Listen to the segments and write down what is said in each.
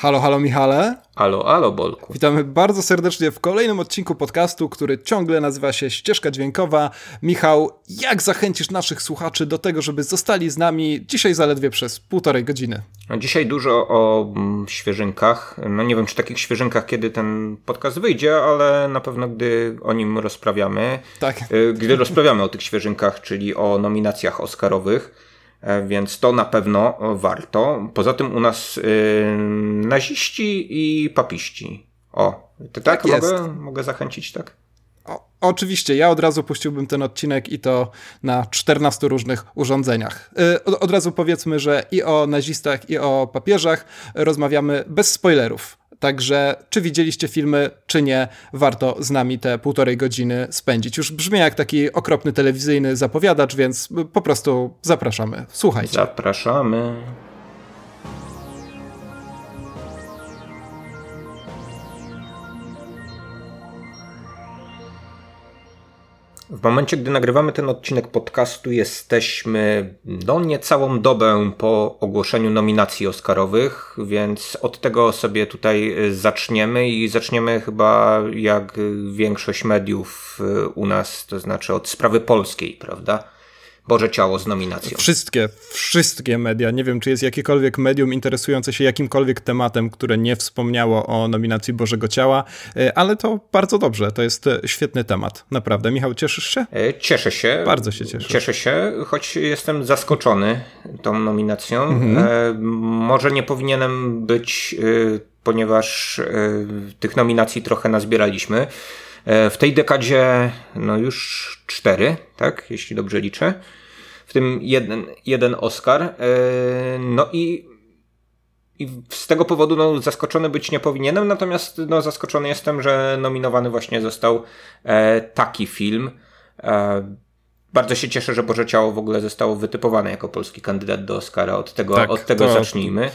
Halo, halo Michale. Halo, halo Bolku. Witamy bardzo serdecznie w kolejnym odcinku podcastu, który ciągle nazywa się Ścieżka Dźwiękowa. Michał, jak zachęcisz naszych słuchaczy do tego, żeby zostali z nami dzisiaj zaledwie przez półtorej godziny? No dzisiaj dużo o mm, świeżynkach. No nie wiem, czy takich świeżynkach, kiedy ten podcast wyjdzie, ale na pewno gdy o nim rozprawiamy. Tak. Y, gdy rozprawiamy o tych świeżynkach, czyli o nominacjach oscarowych więc to na pewno warto. Poza tym u nas yy, naziści i papiści. O, to tak, tak mogę, mogę zachęcić, tak? O, oczywiście, ja od razu puściłbym ten odcinek i to na 14 różnych urządzeniach. Yy, od, od razu powiedzmy, że i o nazistach, i o papieżach rozmawiamy bez spoilerów. Także czy widzieliście filmy, czy nie, warto z nami te półtorej godziny spędzić. Już brzmi jak taki okropny telewizyjny zapowiadacz, więc po prostu zapraszamy. Słuchajcie. Zapraszamy. W momencie, gdy nagrywamy ten odcinek podcastu, jesteśmy no niecałą dobę po ogłoszeniu nominacji Oscarowych, więc od tego sobie tutaj zaczniemy i zaczniemy chyba jak większość mediów u nas, to znaczy od sprawy polskiej, prawda? Boże Ciało z nominacją. Wszystkie, wszystkie media. Nie wiem, czy jest jakiekolwiek medium interesujące się jakimkolwiek tematem, które nie wspomniało o nominacji Bożego Ciała, e, ale to bardzo dobrze. To jest e, świetny temat. Naprawdę. Michał, cieszysz się? E, cieszę się. Bardzo się cieszę. Cieszę się, choć jestem zaskoczony tą nominacją. Mhm. Może nie powinienem być, ponieważ tych nominacji trochę nazbieraliśmy. W tej dekadzie no już cztery, tak, jeśli dobrze liczę. W tym jeden, jeden Oscar. E, no i, i z tego powodu no, zaskoczony być nie powinienem, natomiast no, zaskoczony jestem, że nominowany właśnie został e, taki film. E, bardzo się cieszę, że Boże Ciało w ogóle zostało wytypowane jako polski kandydat do Oscara. Od tego, tak, od tego to... zacznijmy.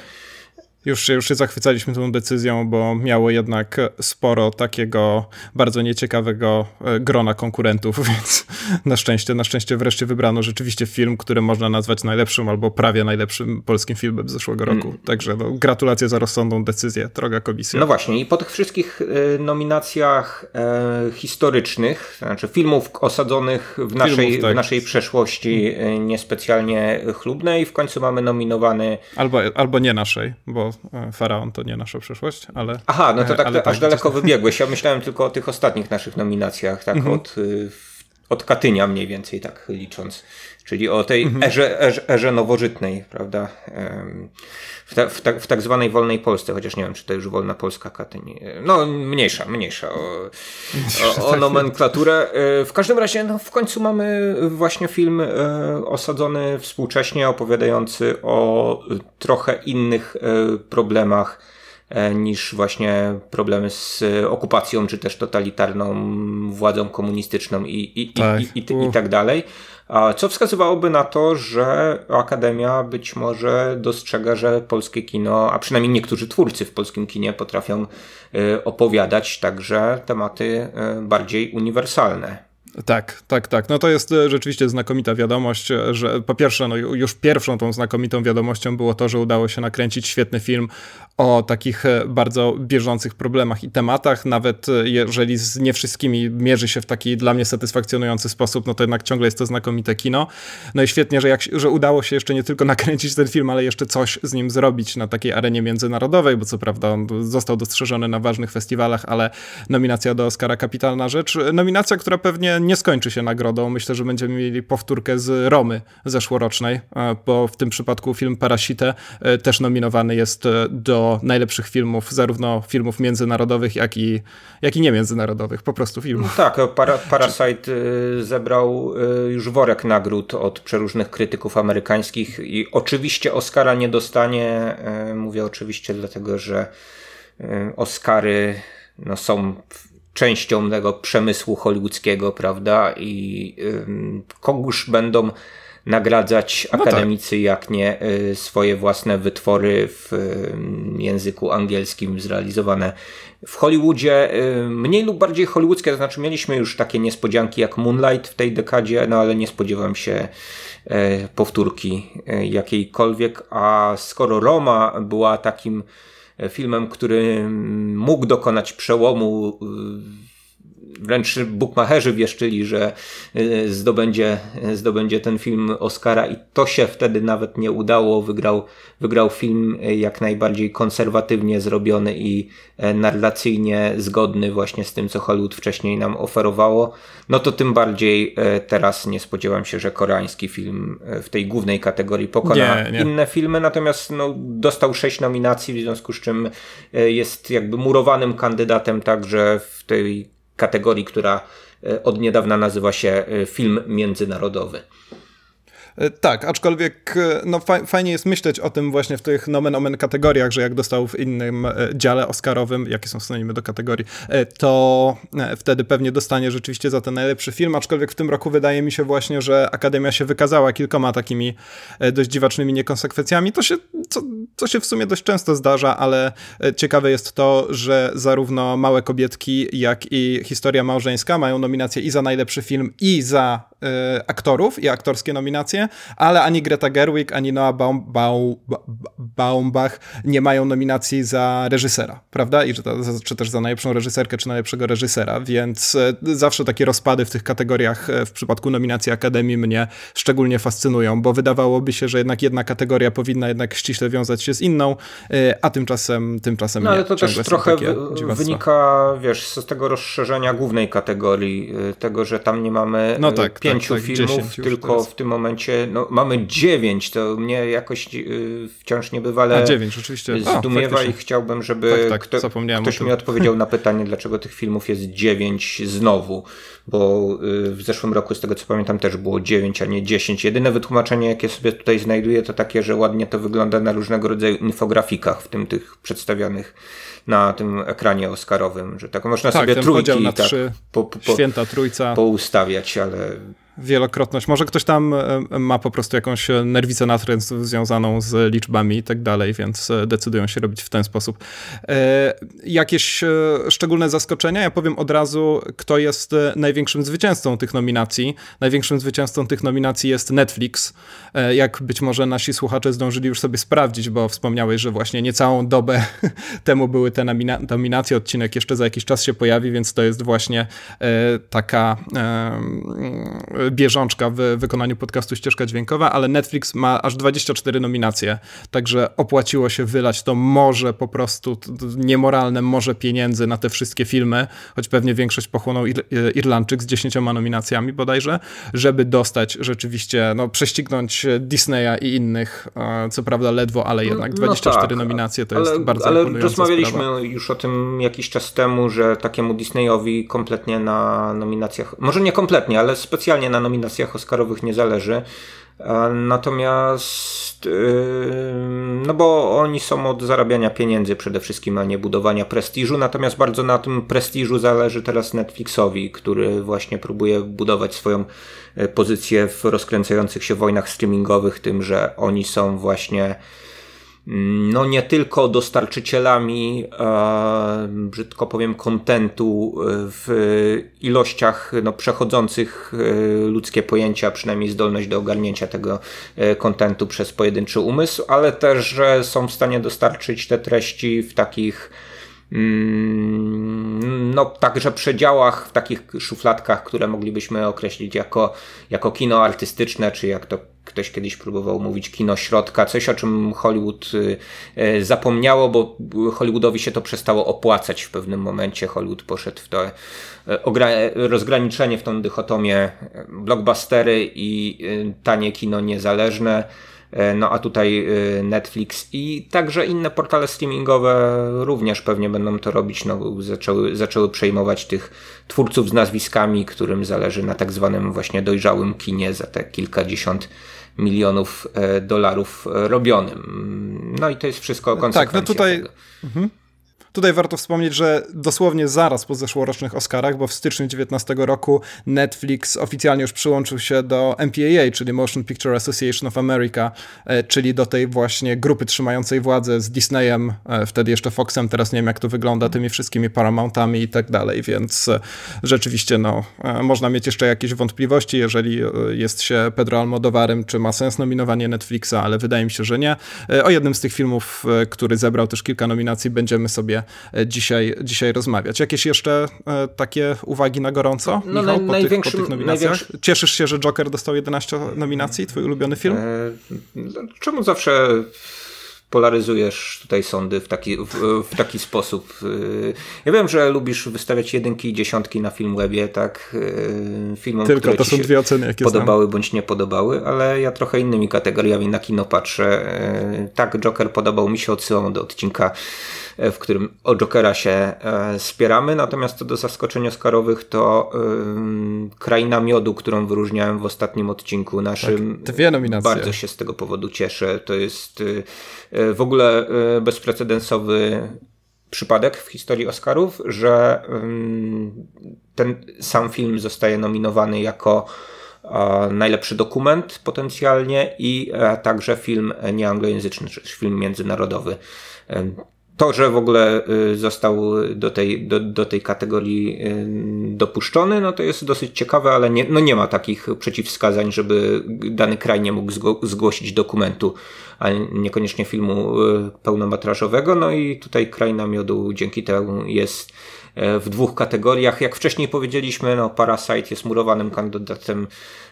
Już się, już się zachwycaliśmy tą decyzją, bo miało jednak sporo takiego bardzo nieciekawego e, grona konkurentów, więc na szczęście, na szczęście wreszcie wybrano rzeczywiście film, który można nazwać najlepszym albo prawie najlepszym polskim filmem zeszłego roku. Mm. Także no, gratulacje za rozsądną decyzję, droga komisja. No właśnie i po tych wszystkich y, nominacjach e, historycznych, znaczy filmów osadzonych w naszej, filmów, tak. w naszej przeszłości y, niespecjalnie chlubnej, w końcu mamy nominowany... Albo, albo nie naszej, bo E, Faraon to nie nasza przyszłość, ale... Aha, no to e, tak aż tak, daleko wybiegłeś. Ja myślałem tylko o tych ostatnich naszych nominacjach, tak mhm. od, y, od Katynia mniej więcej, tak licząc. Czyli o tej mhm. erze, erze, erze nowożytnej, prawda? W, ta, w, ta, w, tak zwanej wolnej Polsce, chociaż nie wiem, czy to już wolna Polska Katyń. No, mniejsza, mniejsza o, o, o nomenklaturę. E, w każdym razie, no, w końcu mamy właśnie film e, osadzony współcześnie, opowiadający o trochę innych e, problemach niż właśnie problemy z okupacją, czy też totalitarną władzą komunistyczną i, i, tak. i, i, i, i tak dalej. Co wskazywałoby na to, że Akademia być może dostrzega, że polskie kino, a przynajmniej niektórzy twórcy w polskim kinie potrafią y, opowiadać także tematy y, bardziej uniwersalne. Tak, tak, tak. No to jest e, rzeczywiście znakomita wiadomość, e, że po pierwsze, no już pierwszą tą znakomitą wiadomością było to, że udało się nakręcić świetny film o takich e, bardzo bieżących problemach i tematach, nawet jeżeli z nie wszystkimi mierzy się w taki dla mnie satysfakcjonujący sposób, no to jednak ciągle jest to znakomite kino. No i świetnie, że, jak, że udało się jeszcze nie tylko nakręcić ten film, ale jeszcze coś z nim zrobić na takiej arenie międzynarodowej, bo co prawda on został dostrzeżony na ważnych festiwalach, ale nominacja do Oscara kapitalna rzecz. Nominacja, która pewnie nie skończy się nagrodą. Myślę, że będziemy mieli powtórkę z Romy zeszłorocznej, e, bo w tym przypadku film Parasite e, też nominowany jest e, do najlepszych filmów, zarówno filmów międzynarodowych, jak i, jak i niemiędzynarodowych, po prostu filmów. No tak, para, Parasite zebrał już worek nagród od przeróżnych krytyków amerykańskich i oczywiście Oscara nie dostanie. Mówię oczywiście dlatego, że Oscary no, są częścią tego przemysłu hollywoodzkiego, prawda? I kogóż będą nagradzać no tak. akademicy, jak nie y, swoje własne wytwory w języku angielskim zrealizowane w Hollywoodzie, y, mniej lub bardziej hollywoodzkie, to znaczy mieliśmy już takie niespodzianki jak Moonlight w tej dekadzie, no ale nie spodziewam się e, powtórki jakiejkolwiek, a skoro Roma była takim filmem, który mógł dokonać przełomu wręcz bukmacherzy wieszczyli, że y, zdobędzie, zdobędzie ten film Oscara i to się wtedy nawet nie udało. Wygrał, wygrał film jak najbardziej konserwatywnie zrobiony i e, narracyjnie zgodny właśnie z tym, co Hollywood wcześniej nam oferowało. No to tym bardziej teraz nie spodziewam się, że koreański film w tej głównej kategorii pokona nie, nie. inne filmy, natomiast no, dostał sześć nominacji, w związku z czym jest jakby murowanym kandydatem także w tej kategorii, która e, od niedawna nazywa się e, film międzynarodowy. E, tak, aczkolwiek no, fajnie jest myśleć o tym właśnie w tych nomen omen kategoriach, że jak dostał w innym dziale oscarowym, jakie są synonimy do kategorii, to wtedy pewnie dostanie rzeczywiście za ten najlepszy film, aczkolwiek w tym roku wydaje mi się właśnie, że Akademia się wykazała kilkoma takimi dość dziwacznymi niekonsekwencjami. To się, co, się w sumie dość często zdarza, ale ciekawe jest to, że zarówno Małe Kobietki, jak i Historia Małżeńska mają nominacje i za najlepszy film, i za aktorów, i aktorskie nominacje, ale ani Greta Gerwig, ani Noah Baum, Baum, Baumbach nie mają nominacji za reżysera, prawda? I czy, czy też za najlepszą reżyserkę, czy najlepszego reżysera, więc y, zawsze takie rozpady w tych kategoriach w przypadku nominacji Akademii mnie szczególnie fascynują, bo wydawałoby się, że jednak jedna kategoria powinna jednak ściśle wiązać się z inną, y, a tymczasem, tymczasem no, nie. ale to też trochę wynika, wiesz, z tego rozszerzenia głównej kategorii, tego, że tam nie mamy no tak, pięciu tak, tak, filmów, tylko w tym momencie no, mamy dziewięć, to mnie jakoś yy, wciąż niebywale A, dziewięć, rzeczywiście. zdumiewa i chciałbym, żeby tak, tak, kto, ktoś mi odpowiedział na pytanie, dlaczego tych filmów jest dziewięć znowu, bo yy, w zeszłym roku z tego co pamiętam też było dziewięć, a nie dziesięć. Jedyne wytłumaczenie, jakie sobie tutaj znajduję, to takie, że ładnie to wygląda na różnego rodzaju infografikach, w tym tych przedstawionych na tym ekranie oscarowym, że tak można tak, sobie trójki na tak, trzy, po, po, święta trójca. poustawiać, ale wielokrotność. Może ktoś tam e, ma po prostu jakąś nerwicę natręt związaną z liczbami i tak dalej, więc e, decydują się robić w ten sposób. E, jakieś szczególne zaskoczenia? Ja powiem od razu, kto jest największym zwycięzcą tych nominacji. Największym zwycięzcą tych nominacji jest Netflix. Jak być może nasi słuchacze zdążyli już sobie sprawdzić, bo wspomniałeś, że właśnie niecałą dobę temu były te nominacje. Odcinek jeszcze za jakiś czas się pojawi, więc to jest właśnie taka bieżączka w wykonaniu podcastu Ścieżka Dźwiękowa, ale Netflix ma aż 24 nominacje, także opłaciło się wylać to może po prostu niemoralne morze pieniędzy na te wszystkie filmy, choć pewnie większość pochłonął Ir Irlandczyk z 10 nominacjami bodajże, żeby dostać rzeczywiście, no prześcignąć Disneya i innych, co prawda ledwo, ale jednak 24 no tak, nominacje to ale, jest bardzo Ale rozmawialiśmy sprawa. już o tym jakiś czas temu, że takiemu Disneyowi kompletnie na nominacjach, może nie kompletnie, ale specjalnie na nominacjach Oscarowych nie zależy. Natomiast, no bo oni są od zarabiania pieniędzy przede wszystkim, a nie budowania prestiżu. Natomiast bardzo na tym prestiżu zależy teraz Netflixowi, który właśnie próbuje budować swoją e, pozycję w rozkręcających się wojnach streamingowych, tym, że oni są właśnie no nie tylko dostarczycielami, e, brzydko powiem, kontentu e, w ilościach no, przechodzących e, ludzkie pojęcia, przynajmniej zdolność do ogarnięcia tego kontentu przez pojedynczy umysł, ale też, że są w stanie dostarczyć te treści w takich no także przedziałach, w takich szufladkach, które moglibyśmy określić jako, jako kino artystyczne, czy jak to ktoś kiedyś próbował mówić kino środka, coś o czym Hollywood y, y, zapomniało, bo Hollywoodowi się to przestało opłacać w pewnym momencie. Hollywood poszedł w to y, rozgraniczenie, w tą dychotomię blockbustery i tanie kino niezależne. No a tutaj Netflix i także inne portale streamingowe również pewnie będą to robić. No, zaczęły, zaczęły przejmować tych twórców z nazwiskami, którym zależy na tak zwanym właśnie dojrzałym kinie za te kilkadziesiąt milionów e, dolarów e, robionym. No i to jest wszystko konsekwencja Tak, no tutaj... Mhm. Tutaj warto wspomnieć, że dosłownie zaraz po zeszłorocznych Oscarach, bo w styczniu 2019 roku Netflix oficjalnie już przyłączył się do MPAA, czyli Motion Picture Association of America, e, czyli do tej właśnie grupy trzymającej władzę z Disneyem, e, wtedy jeszcze Foxem, teraz nie wiem jak to wygląda, tymi wszystkimi Paramountami i tak dalej, więc e, rzeczywiście no, można mieć jeszcze jakieś wątpliwości, jeżeli jest się Pedro Almodovarem, czy ma sens nominowanie Netflixa, ale wydaje mi się, że nie. O jednym z tych filmów, który zebrał też kilka nominacji, będziemy sobie dzisiaj, dzisiaj rozmawiać. Jakieś jeszcze takie uwagi na gorąco, no, Michał, po, tych, po tych nominacjach? Największy... Cieszysz się, że Joker dostał 11 nominacji? Twój ulubiony film? E, no, czemu zawsze polaryzujesz tutaj sądy w taki, w, w, taki sposób. Ja wiem, że lubisz wystawiać jedynki i dziesiątki na Filmwebie, tak? Filmom, Tylko które to są dwie oceny, jakie podobały znam. bądź nie podobały, ale ja trochę innymi kategoriami na kino patrzę. Tak, Joker podobał mi się, odsyłam do odcinka E, w którym o Jokera się e, spieramy, natomiast co do zaskoczeń Oscarowych to Kraina Miodu, którą wyróżniałem w ostatnim odcinku naszym. Tak, dwie nominacje. Bardzo się z tego powodu cieszę. To jest e, w ogóle bezprecedensowy przypadek w historii Oscarów, że ten sam film zostaje nominowany jako najlepszy dokument potencjalnie i także film nieanglojęzyczny, czy film międzynarodowy to, że w ogóle y, został do tej, do, do tej kategorii y, dopuszczony, no to jest dosyć ciekawe, ale nie, no nie ma takich przeciwwskazań, żeby dany kraj nie mógł zgłosić dokumentu, a niekoniecznie filmu y, pełnometrażowego. No i tutaj kraj namiodu dzięki temu jest w dwóch kategoriach. Jak wcześniej powiedzieliśmy, no Parasite jest murowanym kandydatem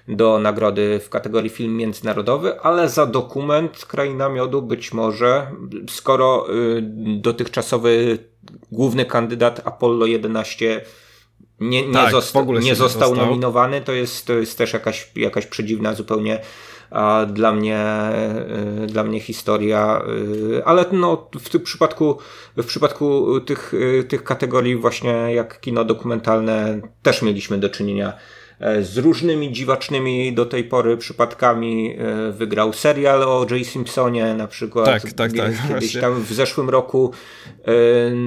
do nagrody w kategorii film międzynarodowy, ale za dokument Kraina Miodu być może, skoro y, dotychczasowy główny kandydat Apollo 11 nie, nie, tak, zosta nie, został, został nominowany, to jest, to jest też jakaś, jakaś przedziwna zupełnie dla mnie, y, dla mnie historia, y, ale no, w tym przypadku, w przypadku tych, y, tych kategorii właśnie jak kino dokumentalne też mieliśmy do czynienia E, z różnymi dziwacznymi do tej pory przypadkami. E, wygrał serial o J. Simpsonie na przykład. Tak, tak, tak. Kiedyś tam w zeszłym roku e,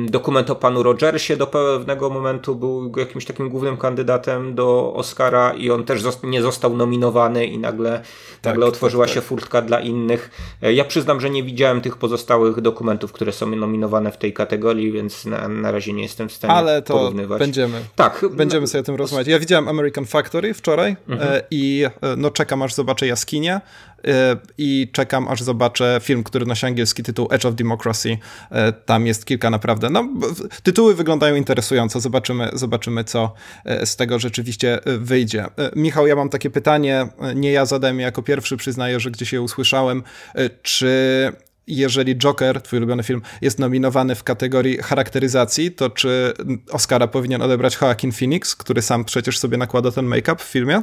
dokument o panu Rogersie do pewnego momentu był jakimś takim głównym kandydatem do Oscara i on też nie został nominowany i nagle, tak, nagle otworzyła tak, się tak. furtka dla innych. Ja przyznam, że nie widziałem tych pozostałych dokumentów, które są nominowane w tej kategorii, więc na, na razie nie jestem w stanie Ale to porównywać. będziemy. Tak. Będziemy no, sobie o tym rozmawiać. Ja widziałem American Fact Factory wczoraj mhm. E, i e, no czekam aż zobaczę jaskinię e, i czekam aż zobaczę film, który nosi angielski tytuł Edge of Democracy. Tam jest kilka naprawdę, no tytuły wyglądają interesująco, zobaczymy, zobaczymy co z tego rzeczywiście wyjdzie. Michał, ja mam takie pytanie, nie ja zadałem je jako pierwszy, przyznaję, że gdzieś je usłyszałem, czy jeżeli Joker, twój ulubiony film, jest nominowany w kategorii charakteryzacji, to czy Oscara powinien odebrać Joaquin Phoenix, który sam przecież sobie nakłada ten make-up w filmie?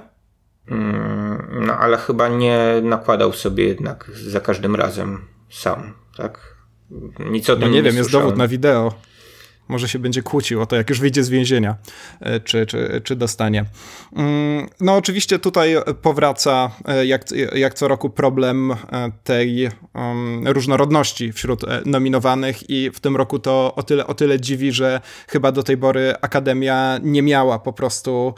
Mm, no ale chyba nie nakładał sobie jednak za każdym razem sam, tak? Nic o no tym no nie, nie wiem, jest dowód na wideo może się będzie kłócił o to, jak już wyjdzie z więzienia, e, czy, czy, czy dostanie. Mm, no oczywiście tutaj powraca e, jak, jak co roku problem e, tej um, różnorodności wśród nominowanych i w tym roku to o tyle, o tyle dziwi, że chyba do tej pory Akademia nie miała po prostu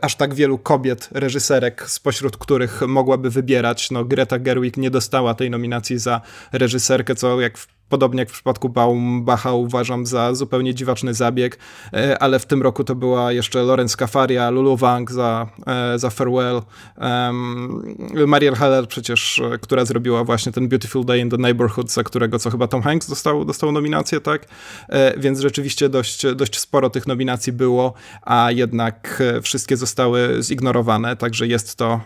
aż tak wielu kobiet, reżyserek, spośród których mogłaby wybierać. No Greta Gerwig nie dostała tej nominacji za reżyserkę, co jak w podobnie jak w przypadku Baumbacha uważam za zupełnie dziwaczny zabieg, e, ale w tym roku to była jeszcze Lorenz Cafaria, Lulu Wang za, e, za Farewell, um, Mariel Heller przecież, e, która zrobiła właśnie ten Beautiful Day in the Neighborhood, za którego co chyba Tom Hanks dostał, dostał nominację, tak? Więc rzeczywiście dość, dość sporo tych nominacji było, a jednak wszystkie zostały zignorowane, także jest to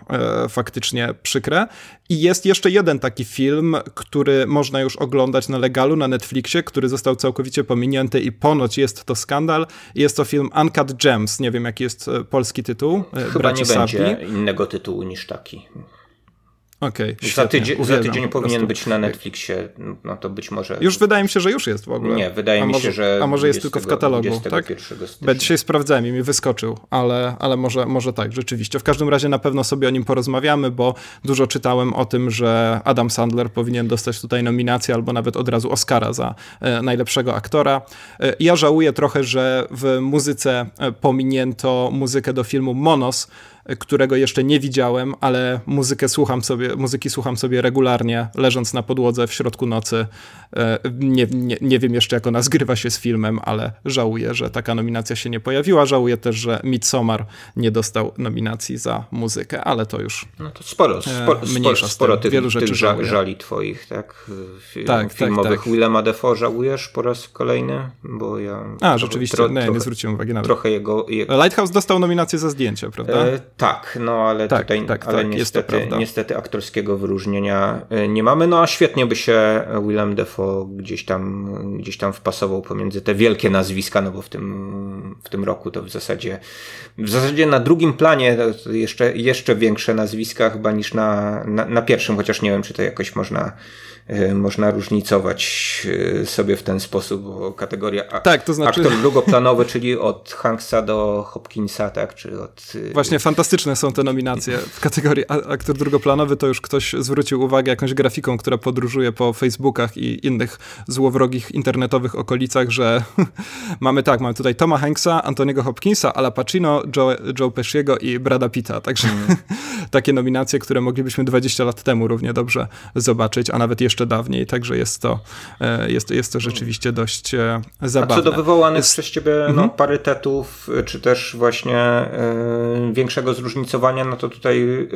faktycznie przykre. I jest jeszcze jeden taki film, który można już oglądać na legalu na Netflixie, który został całkowicie pominięty i ponoć jest to skandal. Jest to film Uncut Gems. Nie wiem, jaki jest e, polski tytuł. E, Chyba Braci nie będzie innego tytułu niż taki. Okej, okay, za, tydzień, za tydzień powinien być na Netflixie, no to być może... Już wydaje mi się, że już jest w ogóle. Nie, wydaje a mi może, się, że... A może jest tylko w katalogu, tak? Bo dzisiaj sprawdzałem i mi wyskoczył, ale, ale może, może tak, rzeczywiście. W każdym razie na pewno sobie o nim porozmawiamy, bo dużo czytałem o tym, że Adam Sandler powinien dostać tutaj nominację albo nawet od razu Oscara za e, najlepszego aktora. E, ja żałuję trochę, że w muzyce e, pominięto muzykę do filmu Monos, którego jeszcze nie widziałem, ale muzykę słucham sobie, muzyki słucham sobie regularnie, leżąc na podłodze w środku nocy. E, nie, nie, nie wiem jeszcze, jak ona zgrywa się z filmem, ale żałuję, że taka nominacja się nie pojawiła. Żałuję też, że Midsommar nie dostał nominacji za muzykę, ale to już. No to sporo, sporo, sporo, sporo tych, Wielu rzeczy żali twoich, tak? tak filmowych. Tak, tak. Willema Defoe żałujesz po raz kolejny? Bo ja. A, rzeczywiście, tro, nie, nie zwróciłem uwagi na to. Trochę jego, jego. Lighthouse dostał nominację za zdjęcie, prawda? E, tak, no ale tak, tutaj tak, ale tak, niestety, niestety aktorskiego wyróżnienia e, nie mamy. No a świetnie by się Willem Defoe gdzieś tam, gdzieś tam wpasował pomiędzy te wielkie nazwiska, no bo w tym, w tym roku to w zasadzie w zasadzie na drugim planie jeszcze, jeszcze większe nazwiska chyba niż na, na, na pierwszym, chociaż nie wiem, czy to jakoś można można różnicować e, sobie w ten sposób, bo kategoria tak, to znaczy... aktor drugoplanowy, czyli od Hanksa do Hopkinsa, tak, czy od... E, Właśnie fantastyczne są te nominacje. W kategorii aktor drugoplanowy to już ktoś zwrócił uwagę jakąś grafiką, która podróżuje po Facebookach i innych złowrogich internetowych okolicach, że mamy tak, mamy tutaj Toma Hanksa, Antoniego Hopkinsa, Ala Pacino, Joe, Joe Pesciego i Brada Pitta, także mm. takie nominacje, które moglibyśmy 20 lat temu równie dobrze zobaczyć, a nawet jeszcze jeszcze dawniej, także jest to, e, jest, jest to rzeczywiście dość zabawne. A co do wywołanych jest... przez ciebie no, mhm. parytetów, czy też właśnie y, większego zróżnicowania, no to tutaj y,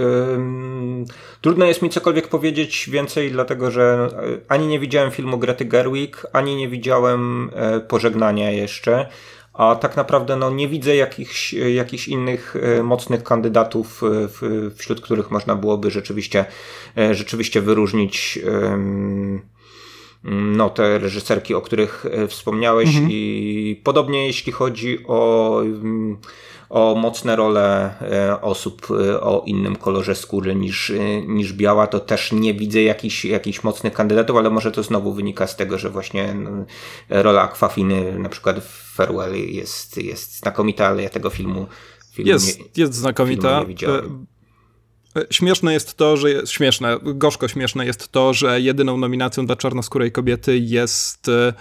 trudno jest mi cokolwiek powiedzieć więcej, dlatego że ani nie widziałem filmu Grety Gerwig, ani nie widziałem Pożegnania jeszcze, a tak naprawdę no, nie widzę jakichś, jakichś innych e, mocnych kandydatów, e, wśród których można byłoby rzeczywiście, e, rzeczywiście wyróżnić no, te reżyserki, o których wspomniałeś mhm. i podobnie jeśli chodzi o o mocne role e, osób e, o innym kolorze skóry niż, e, niż biała, to też nie widzę jakichś, jakichś mocnych kandydatów, ale może to znowu wynika z tego, że właśnie rola Akwafiny na przykład w Farewell jest, jest znakomita, ale ja tego filmu, filmu jest, nie, jest znakomita. Śmieszne jest to, że jest, śmieszne, gorzko śmieszne jest to, że jedyną nominacją dla czarnoskórej kobiety jest E,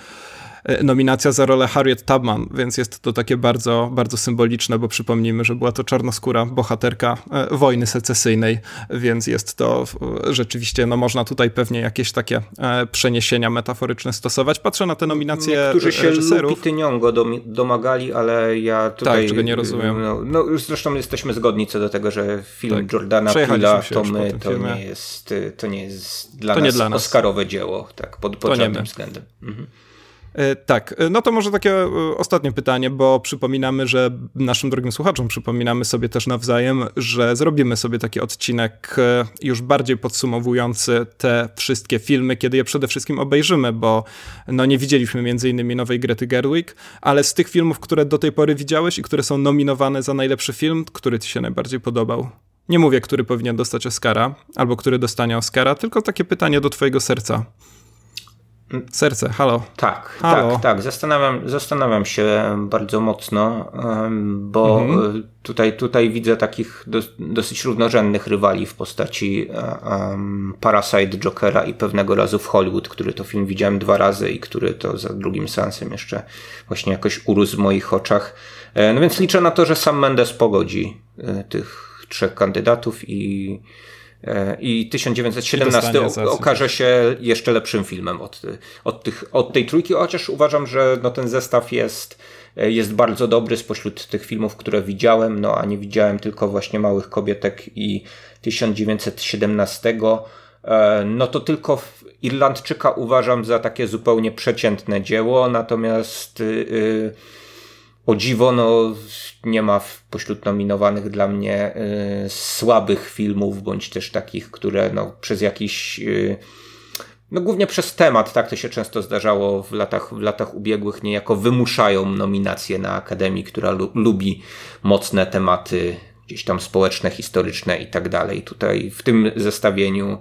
nominacja za rolę Harriet Tubman, więc jest to takie bardzo, bardzo symboliczne, bo przypomnijmy, że była to czarnoskóra bohaterka e, wojny secesyjnej, więc jest to rzeczywiście, no można tutaj pewnie jakieś takie e, przeniesienia metaforyczne stosować. Patrzę na te nominacje Niektórzy się reżyserów. Lupityniongo domagali, ale ja tutaj... Tak, czego nie rozumiem. No, no zresztą jesteśmy zgodni co do tego, że film tak. Jordana Pila to my, to nie jest, to nie jest dla, to nas, dla nas oscarowe dzieło, tak, pod, pod żadnym względem. Mhm. E, tak, e, no to może takie e, ostatnie pytanie, bo przypominamy, że naszym drogim słuchaczom przypominamy sobie też nawzajem, że zrobimy sobie taki odcinek już bardziej podsumowujący te wszystkie filmy, kiedy je przede wszystkim obejrzymy, bo no nie widzieliśmy między innymi nowej Grety Gerwig, ale z tych filmów, które do tej pory widziałeś i które są nominowane za najlepszy film, który ci się najbardziej podobał? Nie mówię, który powinien dostać Oscara, albo który dostanie Oscara, tylko takie pytanie do twojego serca. Serce, halo. Tak, halo. tak, tak. Zastanawiam, zastanawiam się bardzo mocno, bo mhm. tutaj, tutaj widzę takich do, dosyć równorzędnych rywali w postaci um, Parasite, Jokera i pewnego razu w Hollywood, który to film widziałem dwa razy i który to za drugim seansem jeszcze właśnie jakoś urósł w moich oczach. E, no więc liczę na to, że sam Mendes pogodzi e, tych trzech kandydatów i E, I 1917 okaże się jeszcze lepszym filmem od, od, tych, od tej trójki, chociaż uważam, że no ten zestaw jest, e, jest bardzo dobry spośród tych filmów, które widziałem, no a nie widziałem tylko właśnie Małych Kobietek i 1917. E, no to tylko Irlandczyka uważam za takie zupełnie przeciętne dzieło, natomiast yy, o dziwo, no, nie ma pośród nominowanych dla mnie y, słabych filmów, bądź też takich, które no, przez jakiś. Y, no głównie przez temat, tak to się często zdarzało w latach, w latach ubiegłych, niejako wymuszają nominację na Akademii, która lu lubi mocne tematy gdzieś tam społeczne, historyczne i tak dalej. Tutaj w tym zestawieniu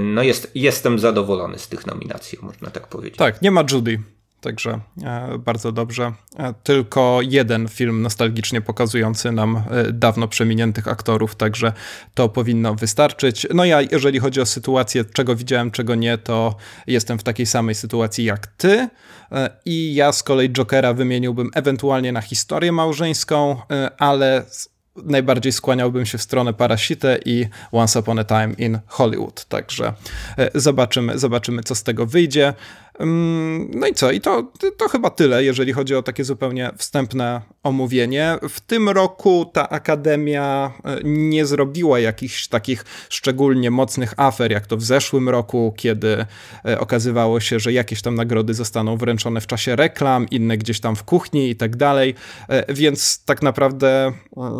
no jest, jestem zadowolony z tych nominacji, można tak powiedzieć. Tak, nie ma Judy. Także e, bardzo dobrze. E, tylko jeden film nostalgicznie pokazujący nam e, dawno przeminiętych aktorów, także to powinno wystarczyć. No ja, jeżeli chodzi o sytuację, czego widziałem, czego nie, to jestem w takiej samej sytuacji jak ty. I ja z kolei Jokera wymieniłbym ewentualnie na historię małżeńską, ale najbardziej skłaniałbym się w stronę Parasite i Once Upon a Time in Hollywood. Także zobaczymy, zobaczymy co z tego wyjdzie. No i co? I to, to chyba tyle, jeżeli chodzi o takie zupełnie wstępne omówienie. W tym roku ta akademia e, nie zrobiła jakichś takich szczególnie mocnych afer, jak to w zeszłym roku, kiedy e, okazywało się, że jakieś tam nagrody zostaną wręczone w czasie reklam, inne gdzieś tam w kuchni i tak dalej. E, więc tak naprawdę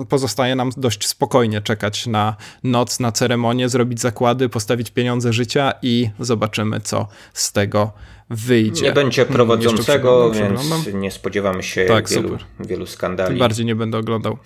pozostaje nam dość spokojnie czekać na noc, na ceremonię, zrobić zakłady, postawić pieniądze życia i zobaczymy, co z tego wyjdzie. Nie będzie hmm, prowadzącego, więc nie spodziewamy się tak, wielu, wielu skandali. Tym bardziej nie będę oglądał.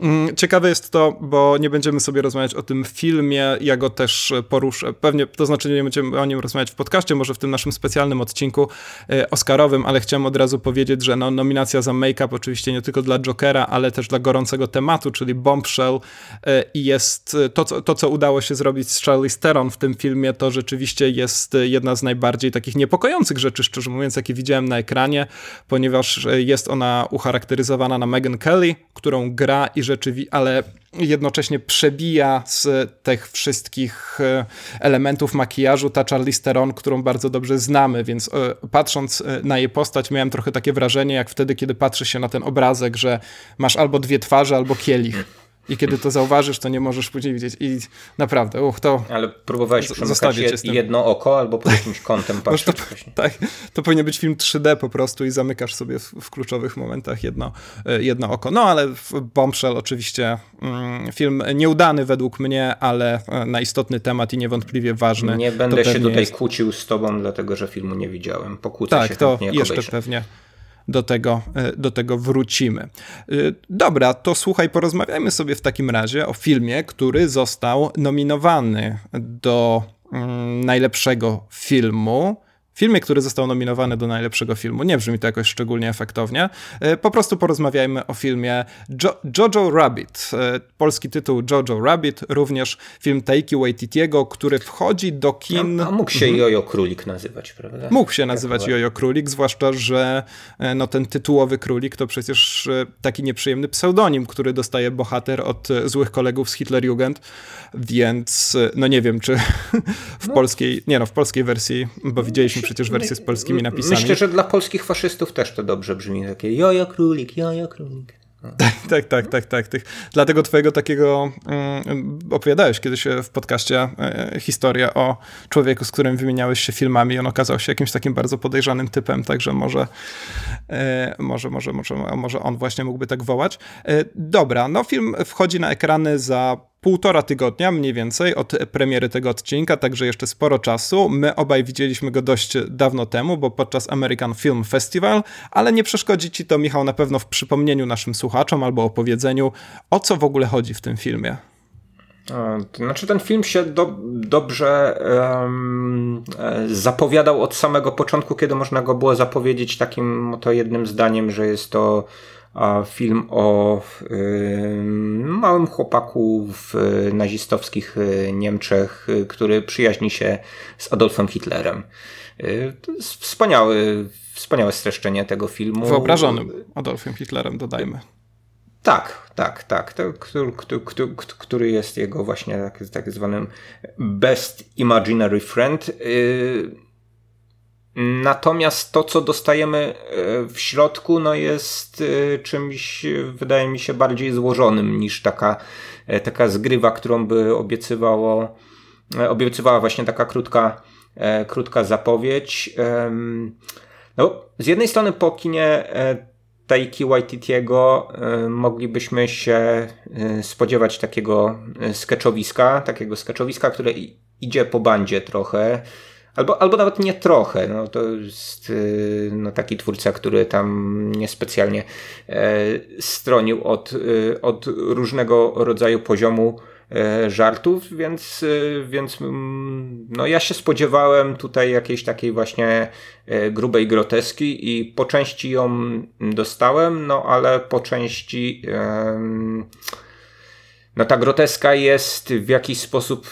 Mm, ciekawe jest to, bo nie będziemy sobie rozmawiać o tym filmie, ja go też poruszę. Pewnie, to znaczy nie będziemy o nim rozmawiać w podcaście, może w tym naszym specjalnym odcinku e, Oscarowym, ale chciałem od razu powiedzieć, że no, nominacja za make-up oczywiście nie tylko dla Jokera, ale też dla gorącego tematu, czyli Bombshell e, i jest to co, to, co udało się zrobić z Charlize Theron w tym filmie, to rzeczywiście jest jedna z najbardziej takich niepokojących rzeczy, szczerze mówiąc, jakie widziałem na ekranie, ponieważ jest ona ucharakteryzowana na Megan Kelly, którą gra i rzeczywiście, ale jednocześnie przebija z tych wszystkich e, elementów makijażu ta Charlize Theron, którą bardzo dobrze znamy, więc e, patrząc e, na jej postać miałem trochę takie wrażenie, jak wtedy, kiedy patrzy się na ten obrazek, że masz albo dwie twarze, albo kielich i kiedy to zauważysz, to nie możesz później widzieć. I naprawdę, uch, to. Ale próbowałeś przemykać jed, jedno oko albo pod jakimś kątem patrzeć. to, tak, to powinien być film 3D po prostu i zamykasz sobie w, w kluczowych momentach jedno, e, jedno oko. No ale Bombshell oczywiście mm, film nieudany według mnie, ale e, na istotny temat i niewątpliwie ważny. Nie będę się tutaj jest... kłócił z tobą, dlatego że filmu nie widziałem. Pokłócę tak, się to jeszcze obejrzę. pewnie do tego, e, do tego wrócimy. E, dobra, to słuchaj, porozmawiajmy sobie w takim razie o filmie, który został nominowany do mm, najlepszego filmu filmie, który został nominowany do najlepszego filmu. Nie brzmi to jakoś szczególnie efektownie. E, po prostu porozmawiajmy o filmie jo Jojo Rabbit. E, polski tytuł Jojo Rabbit, również film Taiki Waititiego, który wchodzi do kin... A, a mógł się mhm. Jojo Królik nazywać, prawda? Mógł się nazywać Jojo Królik, zwłaszcza, że e, no, ten tytułowy królik to przecież taki nieprzyjemny pseudonim, który dostaje bohater od złych kolegów z Hitlerjugend, więc no nie wiem, czy w no. polskiej, nie no, w polskiej wersji, bo widzieliśmy przecież wersje z polskimi napisami. Myślę, że dla polskich faszystów też to dobrze brzmi. Takie jojo królik, jojo królik. Tak, tak, tak, tak, tak. Tych, dlatego twojego takiego um, opowiadałeś kiedyś w podcaście e, historię o człowieku, z którym wymieniałeś się filmami. On okazał się jakimś takim bardzo podejrzanym typem, także może, e, może, może, może, może on właśnie mógłby tak wołać. E, dobra, no film wchodzi na ekrany za półtora tygodnia mniej więcej od premiery tego odcinka, także jeszcze sporo czasu. My obaj widzieliśmy go dość dawno temu, bo podczas American Film Festival, ale nie przeszkodzi ci to, Michał, na pewno w przypomnieniu naszym słuchaczom albo opowiedzeniu, o co w ogóle chodzi w tym filmie. To znaczy, ten film się do, dobrze um, zapowiadał od samego początku, kiedy można go było zapowiedzieć takim to jednym zdaniem, że jest to film o małym chłopaku w nazistowskich y, Niemczech, y, który przyjaźni się z Adolfem Hitlerem. To jest wspaniały, wspaniałe streszczenie tego filmu. Wyobrażonym Adolfem Hitlerem, dodajmy. Tak, tak, tak. To, który, który, który jest jego właśnie tak, tak zwanym best imaginary friend. Natomiast to, co dostajemy e, w środku, no jest e, czymś, wydaje mi się, bardziej złożonym niż taka, e, taka zgrywa, którą by obiecywało, obiecywała właśnie taka krótka, krótka zapowiedź. No, z jednej strony po kinie Taiki Waititiego moglibyśmy się spodziewać takiego sketchowiska, takiego sketchowiska, które idzie po bandzie trochę, Albo, albo nawet nie trochę. No, to jest no, taki twórca, który tam niespecjalnie e, stronił od, od różnego rodzaju poziomu E, żartów, więc, e, więc mm, no ja się spodziewałem tutaj jakiejś takiej właśnie e, grubej groteski i po części ją dostałem, no ale po części no ta groteska jest w jakiś sposób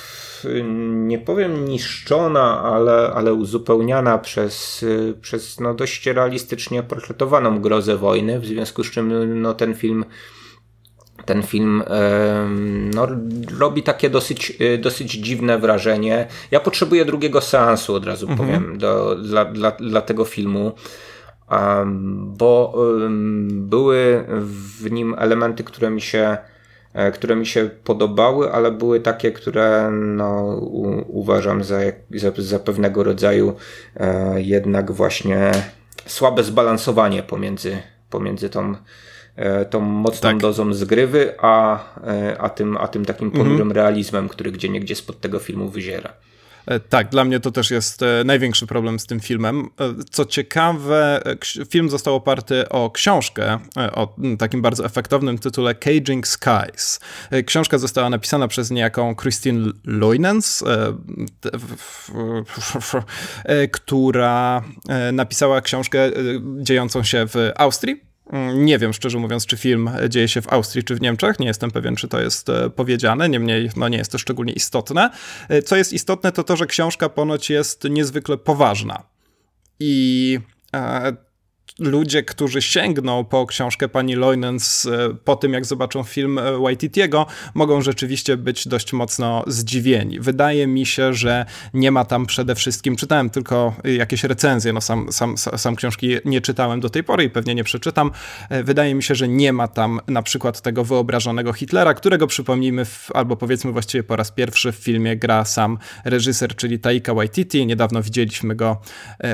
nie powiem niszczona, ale, ale uzupełniana przez, przez no dość realistycznie portretowaną grozę wojny, w związku z czym no ten film ten film no, robi takie dosyć, dosyć dziwne wrażenie. Ja potrzebuję drugiego seansu, od razu mhm. powiem, do, dla, dla, dla tego filmu, bo były w nim elementy, które mi się które mi się podobały, ale były takie, które no, u, uważam za, za, za pewnego rodzaju e, jednak właśnie słabe zbalansowanie pomiędzy, pomiędzy tą E, tą mocną tak. dozą zgrywy, a, e, a, tym, a tym takim ponurym mhm. realizmem, który gdzie niegdzie spod tego filmu wyziera. E, tak, dla mnie to też jest największy problem z tym filmem. Co ciekawe, film został oparty o książkę o takim bardzo efektownym tytule Caging Skies. Książka została napisana przez niejaką Christine Loinens, która napisała książkę dziejącą się w Austrii nie wiem, szczerze mówiąc, czy film dzieje się w Austrii czy w Niemczech. Nie jestem pewien, czy to jest e, powiedziane. Niemniej, no nie jest to szczególnie istotne. E, co jest istotne, to to, że książka ponoć jest niezwykle poważna. I e, ludzie, którzy sięgną po książkę pani Loinens e, po tym, jak zobaczą film e, Waititiego, mogą rzeczywiście być dość mocno zdziwieni. Wydaje mi się, że nie ma tam przede wszystkim, czytałem tylko jakieś recenzje, no sam, sam, sam książki nie czytałem do tej pory i pewnie nie przeczytam. E, wydaje mi się, że nie ma tam na przykład tego wyobrażonego Hitlera, którego przypomnijmy, w, albo powiedzmy właściwie po raz pierwszy w filmie gra sam reżyser, czyli Taika Waititi. Niedawno widzieliśmy go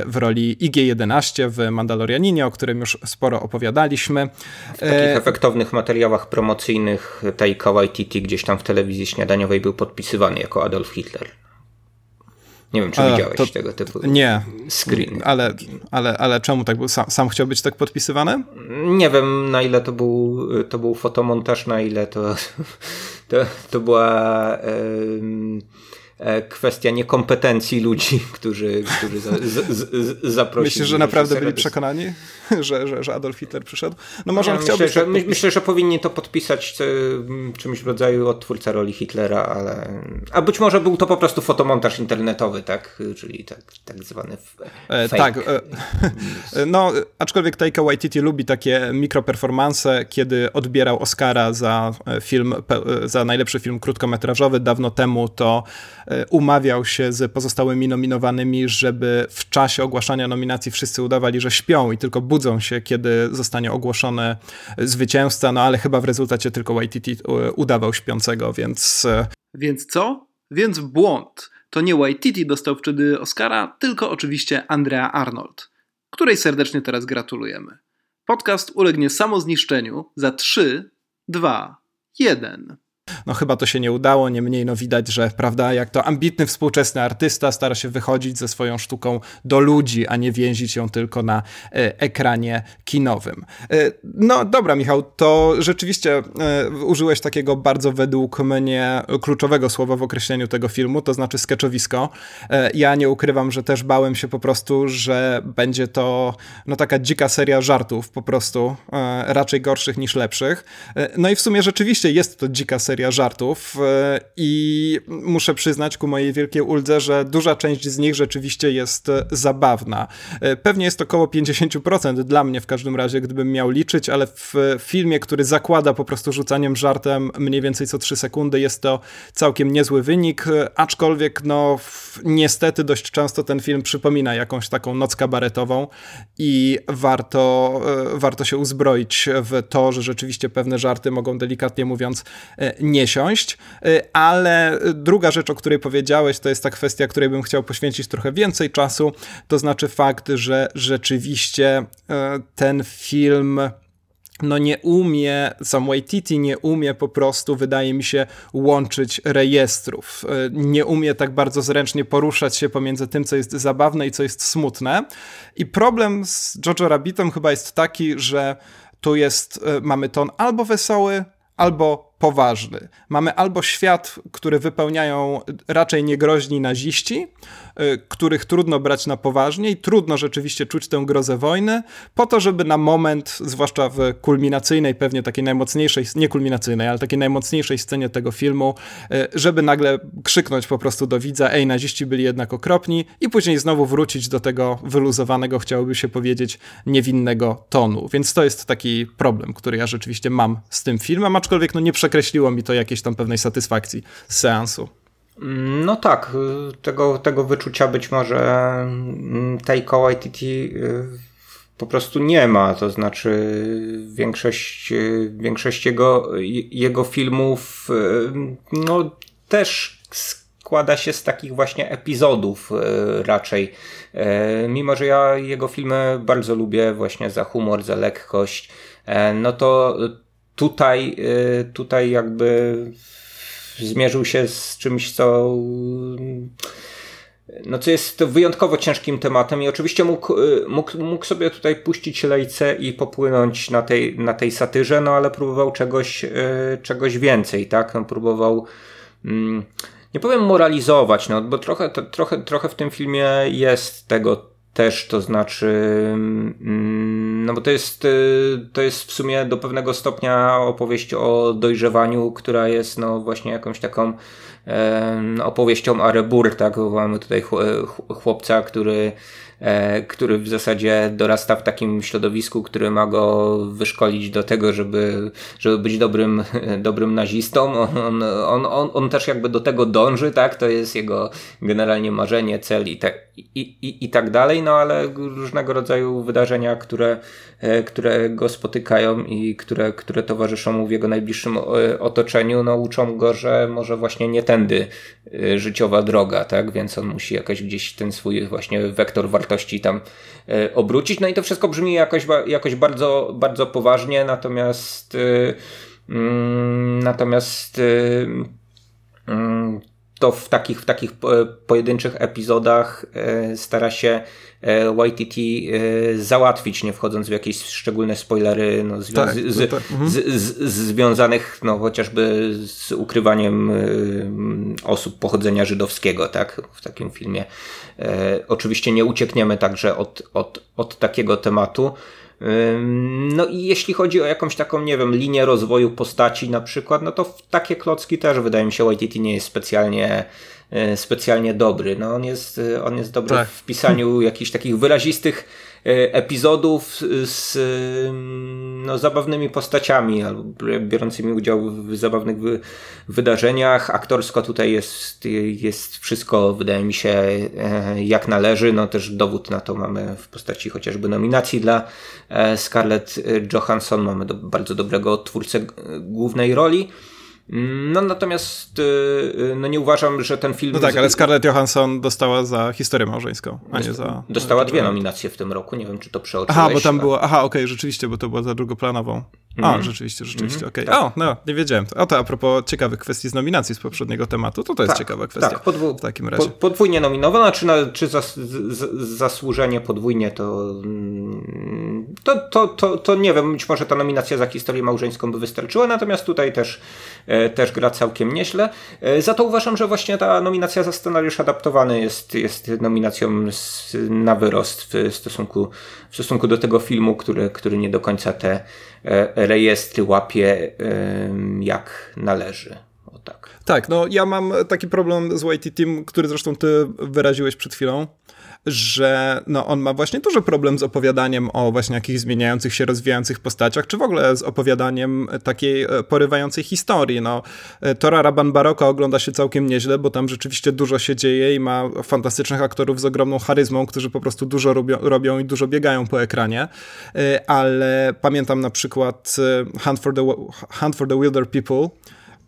w roli IG-11 w Mandalorianie o którym już sporo opowiadaliśmy. W takich e... efektownych materiałach promocyjnych Taika Waititi gdzieś tam w telewizji śniadaniowej był podpisywany jako Adolf Hitler. Nie wiem, czy A, widziałeś to, tego typu nie, screen. Ale, ale, ale czemu tak był? Sam, sam chciał być tak podpisywany? Nie wiem, na ile to był, to był fotomontaż, na ile to, to, to była... Yy kwestia niekompetencji ludzi, którzy, którzy za, z, z, zaprosili. Myślisz, że naprawdę byli przekonani, że, że, że Adolf Hitler przyszedł? No może on ja myślę, że, myślę, że powinni to podpisać czymś w rodzaju odtwórca roli Hitlera, ale... A być może był to po prostu fotomontaż internetowy, tak? Czyli tak, tak zwany e, fake. Tak. E, no, aczkolwiek Taika Waititi lubi takie mikroperformanse, kiedy odbierał Oscara za film, za najlepszy film krótkometrażowy dawno temu, to E, umawiał się z pozostałymi nominowanymi, żeby w czasie ogłaszania nominacji wszyscy udawali, że śpią i tylko budzą się, kiedy zostanie ogłoszony zwycięzca, no ale chyba w rezultacie tylko Waititi e, udawał śpiącego, więc... E, więc co? Więc błąd. To nie Waititi dostał wtedy Oscara, tylko oczywiście Andrea Arnold, której serdecznie teraz gratulujemy. Podcast ulegnie samozniszczeniu za 3, 2, 1. No chyba to się nie udało, niemniej no widać, że prawda, jak to ambitny współczesny artysta stara się wychodzić ze swoją sztuką do ludzi, a nie więzić ją tylko na e, ekranie kinowym. E, no dobra Michał, to rzeczywiście e, użyłeś takiego bardzo według mnie kluczowego słowa w określeniu tego filmu, to znaczy sketchowisko. Ja nie ukrywam, że też bałem się po prostu, że będzie to no taka dzika seria żartów po prostu, raczej gorszych niż lepszych. No i w sumie rzeczywiście jest to dzika seria seria żartów e, i muszę przyznać ku mojej wielkiej uldze, że duża część z nich rzeczywiście jest zabawna. E, pewnie jest około 50% dla mnie w każdym razie, gdybym miał liczyć, ale w filmie, który zakłada po prostu rzucaniem żartem mniej więcej co 3 sekundy, jest to całkiem niezły wynik, aczkolwiek no niestety dość często ten film przypomina jakąś taką noc kabaretową i warto, e, warto się uzbroić w to, że rzeczywiście pewne żarty mogą delikatnie mówiąc nie siąść, y, ale druga rzecz, o której powiedziałeś, to jest ta kwestia, której bym chciał poświęcić trochę więcej czasu, to znaczy fakt, że rzeczywiście y, ten film no nie umie, sam Waititi nie umie po prostu, wydaje mi się, łączyć rejestrów. E, nie umie tak bardzo zręcznie poruszać się pomiędzy tym, co jest zabawne i co jest smutne. I problem z Jojo Rabbitem chyba jest taki, że tu jest, mamy ton albo wesoły, albo poważny. Mamy albo świat, który wypełniają raczej niegroźni naziści, Y, których trudno brać na poważnie i trudno rzeczywiście czuć tę grozę wojny, po to, żeby na moment, zwłaszcza w kulminacyjnej, pewnie takiej najmocniejszej, nie kulminacyjnej, ale takiej najmocniejszej scenie tego filmu, y, żeby nagle krzyknąć po prostu do widza, ej, naziści byli jednak okropni i później znowu wrócić do tego wyluzowanego, chciałoby się powiedzieć, niewinnego tonu. Więc to jest taki problem, który ja rzeczywiście mam z tym filmem, aczkolwiek no nie przekreśliło mi to jakiejś tam pewnej satysfakcji z seansu. No tak, tego, tego wyczucia być może mm, Taika Waititi y, po prostu nie ma, to znaczy większość, y, większość jego, jego filmów y, no, też składa się z takich właśnie epizodów raczej. Mimo, że ja jego filmy bardzo lubię właśnie za humor, za lekkość, no to tutaj, tutaj jakby zmierzył się z czymś, co no co jest wyjątkowo ciężkim tematem i oczywiście mógł, mógł, mógł sobie tutaj puścić lejce i popłynąć na tej, na tej satyrze, no ale próbował czegoś, e, czegoś więcej, tak? On próbował mm, nie powiem moralizować, no bo trochę, trochę, trochę w tym filmie jest tego też, to znaczy, mm, no bo to jest, y, to jest w sumie do pewnego stopnia opowieść o dojrzewaniu, która jest no właśnie jakąś taką opowieścią Arebur, tak? Mamy tutaj chłopca, który E, który w zasadzie dorasta w takim środowisku, które ma go wyszkolić do tego, żeby, żeby być dobrym, dobrym nazistą. On, on, on, on też jakby do tego dąży, tak? To jest jego generalnie marzenie, cel i, te, i, i, i tak dalej, no ale różnego rodzaju wydarzenia, które, e, które go spotykają i które, które towarzyszą mu w jego najbliższym e, otoczeniu, no uczą go, że może właśnie nie tędy życiowa droga, tak? Więc on musi jakoś gdzieś ten swój właśnie wektor wartości wartości tam e, obrócić. No i to wszystko brzmi jakoś, jakoś bardzo, bardzo poważnie, natomiast e, mm, natomiast e, mm, to w takich, w takich pojedynczych epizodach stara się YTT załatwić, nie wchodząc w jakieś szczególne spoilery no, zwią tak, z, no tak. mhm. z, z, związanych no, chociażby z ukrywaniem osób pochodzenia żydowskiego tak, w takim filmie. E, oczywiście nie uciekniemy także od, od, od takiego tematu. No i jeśli chodzi o jakąś taką, nie wiem, linię rozwoju postaci na przykład, no to w takie klocki też wydaje mi się YTT nie jest specjalnie e, specjalnie dobry. No on jest, on jest dobry tak. w pisaniu jakichś takich wyrazistych epizodów z no, zabawnymi postaciami, albo biorącymi udział w zabawnych wy wydarzeniach. Aktorsko tutaj jest, jest wszystko, wydaje mi się, e, jak należy. No też dowód na to mamy w postaci chociażby nominacji dla e, Scarlett Johansson. Mamy do, bardzo dobrego twórcę głównej roli. No natomiast y, y, no nie uważam, że ten film... No tak, ale Scarlett Johansson dostała za historię małżeńską, a nie za... Dostała dwie nominacje w tym roku, nie wiem czy to przeoczyłeś. Aha, bo tam było, aha, okej, okay, rzeczywiście, bo to była za drugoplanową. Mm. A, rzeczywiście, rzeczywiście, mm, okej. Okay. Tak. O, no, nie wiedziałem. O, to a propos ciekawych kwestii z nominacji z poprzedniego tematu, to to jest tak, ciekawa kwestia tak, podwu- w takim razie. podwójnie nominowana, czy, na, czy zas, z, zasłużenie podwójnie, to, mm, to, to, to, to nie wiem, być może ta nominacja za historię małżeńską by wystarczyła, natomiast tutaj też, też gra całkiem nieźle. E, za to uważam, że właśnie ta nominacja za scenariusz adaptowany jest, jest nominacją na wyrost w stosunku, w stosunku do tego filmu, który, który nie do końca te E, rejestry łapie jak należy. O tak. tak, no ja mam taki problem z YT Team, który zresztą ty wyraziłeś przed chwilą, że no, on ma właśnie duży problem z opowiadaniem o właśnie jakichś zmieniających się, rozwijających postaciach, czy w ogóle z opowiadaniem takiej e, porywającej historii. No, e, Tora Raban Baroko ogląda się całkiem nieźle, bo tam rzeczywiście dużo się dzieje i ma fantastycznych aktorów z ogromną charyzmą, którzy po prostu dużo robią, robią i dużo biegają po ekranie, e, ale pamiętam na przykład Hunt for the, Hunt for the Wilder People,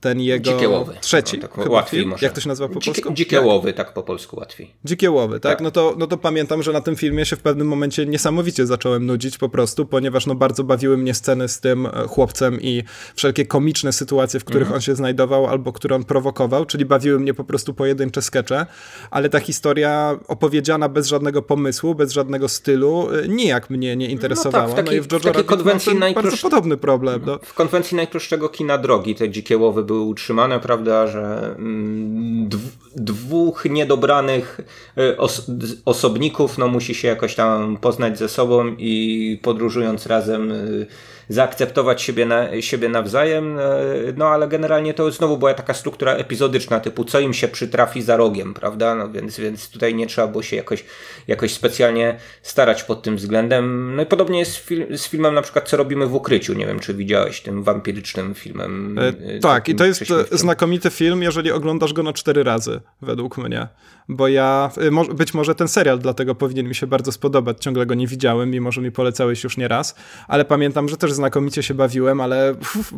ten jego Dzikiełowy. trzeci no, tak chyba łatwiej film. może. Jak to się nazywa po polsku? Dzikie, dzikiełowy, tak po polsku łatwiej. Dzikiełowy, tak? Tak. No, to, no to pamiętam, że na tym filmie się w pewnym momencie niesamowicie zacząłem nudzić po prostu, ponieważ no bardzo bawiły mnie sceny z tym e, chłopcem i wszelkie komiczne sytuacje, w których Mhm. on się znajdował albo które on prowokował, czyli bawiły mnie po prostu pojedyncze skecze, ale ta historia opowiedziana bez żadnego pomysłu, bez żadnego stylu, e, nijak mnie nie interesowała. No, tak, w takiej- i w w takiej konwencji bardzo podobny problem. No. W konwencji najprostszego kina drogi te dzikie łowy były utrzymane, prawda, że mm, dw- dwóch niedobranych y, os- osobników no, musi się jakoś tam poznać ze sobą i podróżując razem y, zaakceptować siebie, na, siebie nawzajem, y, no ale generalnie to znowu była taka struktura epizodyczna, typu co im się przytrafi za rogiem, prawda, no więc, więc tutaj nie trzeba było się jakoś, jakoś specjalnie starać pod tym względem. No i podobnie jest z, fil- z filmem na przykład Co robimy w ukryciu, nie wiem czy widziałeś, tym wampirycznym filmem. E, y, tak, i to jest e, znakomity film, jeżeli oglądasz go na cztery razy, według mnie. Bo ja, mo- być może ten serial dlatego powinien mi się bardzo spodobać, ciągle go nie widziałem, mimo że mi polecałeś już nie raz, ale pamiętam, że też znakomicie się bawiłem, ale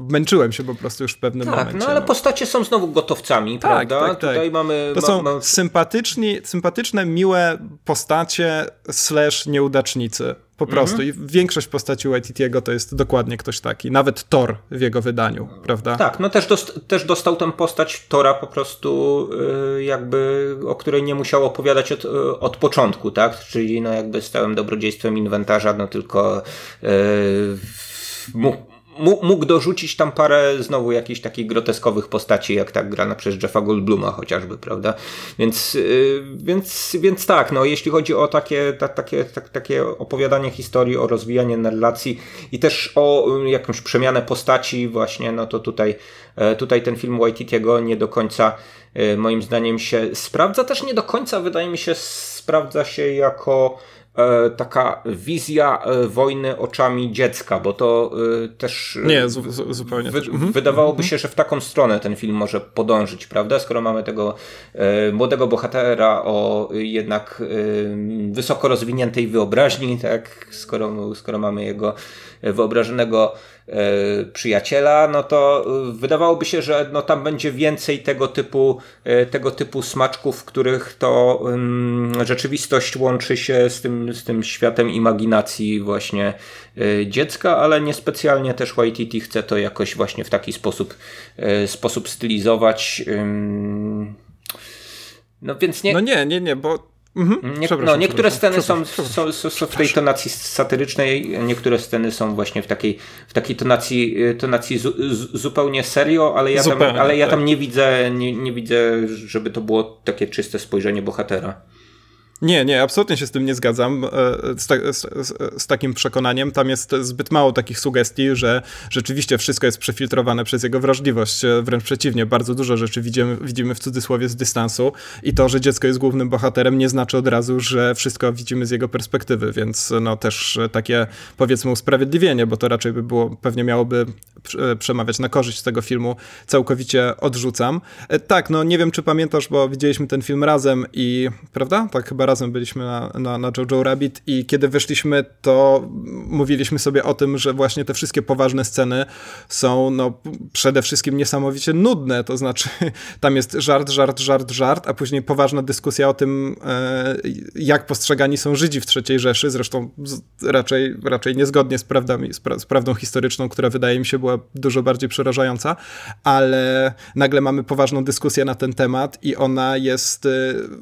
męczyłem się po prostu już w pewnym Tak, momencie. no ale postacie są znowu gotowcami, Tak, prawda? tak, tak. Tutaj mamy... To są ma- sympatyczni, sympatyczne, miłe postacie slash nieudacznicy. Po prostu. I większość postaci Waititiego to jest dokładnie ktoś taki. Nawet Thor w jego wydaniu, prawda? Tak, no też, dost, też dostał tę postać Tora po prostu y, jakby, o której nie musiał opowiadać od, y, od początku, tak? Czyli no jakby stałym dobrodziejstwem inwentarza, no tylko y, mógł, mógł- dorzucić tam parę znowu jakichś takich groteskowych postaci, jak tak grana przez Jeffa Goldbluma chociażby, prawda? Więc, y, więc, więc tak, no jeśli chodzi o takie, ta, takie, tak, takie opowiadanie historii, o rozwijanie narracji i też o y, jakąś przemianę postaci właśnie, no to tutaj, e, tutaj ten film Waititiego nie do końca e, moim zdaniem się sprawdza. Też nie do końca wydaje mi się sprawdza się jako taka wizja e, wojny oczami dziecka, bo to e, też e, Nie, zu, zu, zupełnie. Wy. Mhm. Wydawałoby się, że w taką stronę ten film może podążyć, prawda? Skoro mamy tego e, młodego bohatera o e, jednak e, wysoko rozwiniętej wyobraźni, tak? Skoro, skoro mamy jego e, wyobrażonego e, przyjaciela, no to e, wydawałoby się, że no, tam będzie więcej tego typu, e, tego typu smaczków, w których to ym, rzeczywistość łączy się z tym, z tym światem imaginacji właśnie e, dziecka, ale niespecjalnie też Waititi chce to jakoś właśnie w taki sposób, e, sposób stylizować. No więc nie, No nie, nie, nie, bo. Mhm. nie, no, niektóre sceny są, są, są, są w tej tonacji satyrycznej, niektóre sceny są właśnie w takiej, w takiej tonacji, tonacji zu, zu, zupełnie serio, ale ja tam, Zupełnie, ale ja tak. tam nie widzę, nie, nie widzę, żeby to było takie czyste spojrzenie bohatera. Nie, nie, absolutnie się z tym nie zgadzam, e, z, ta, z, z, takim przekonaniem. Tam jest zbyt mało takich sugestii, że rzeczywiście wszystko jest przefiltrowane przez jego wrażliwość. E, Wręcz przeciwnie, bardzo dużo rzeczy widzimy, widzimy w cudzysłowie z dystansu i to, że dziecko jest głównym bohaterem nie znaczy od razu, że wszystko widzimy z jego perspektywy, więc no też e, takie powiedzmy usprawiedliwienie, bo to raczej by było, pewnie miałoby prze- przemawiać na korzyść tego filmu, całkowicie odrzucam. Tak, no nie wiem, czy pamiętasz, bo widzieliśmy ten film razem i, prawda? Tak, chyba razem byliśmy na, na, na Jojo Rabbit i kiedy wyszliśmy, to mówiliśmy sobie o tym, że właśnie te wszystkie poważne sceny są, no, przede wszystkim niesamowicie nudne, to znaczy tam jest żart, żart, żart, żart, a później poważna dyskusja o tym, e, jak postrzegani są Żydzi w III Rzeszy, zresztą raczej, raczej niezgodnie z, prawdami, z, pra, z prawdą historyczną, która wydaje mi się była dużo bardziej przerażająca, ale nagle mamy poważną dyskusję na ten temat i ona jest e,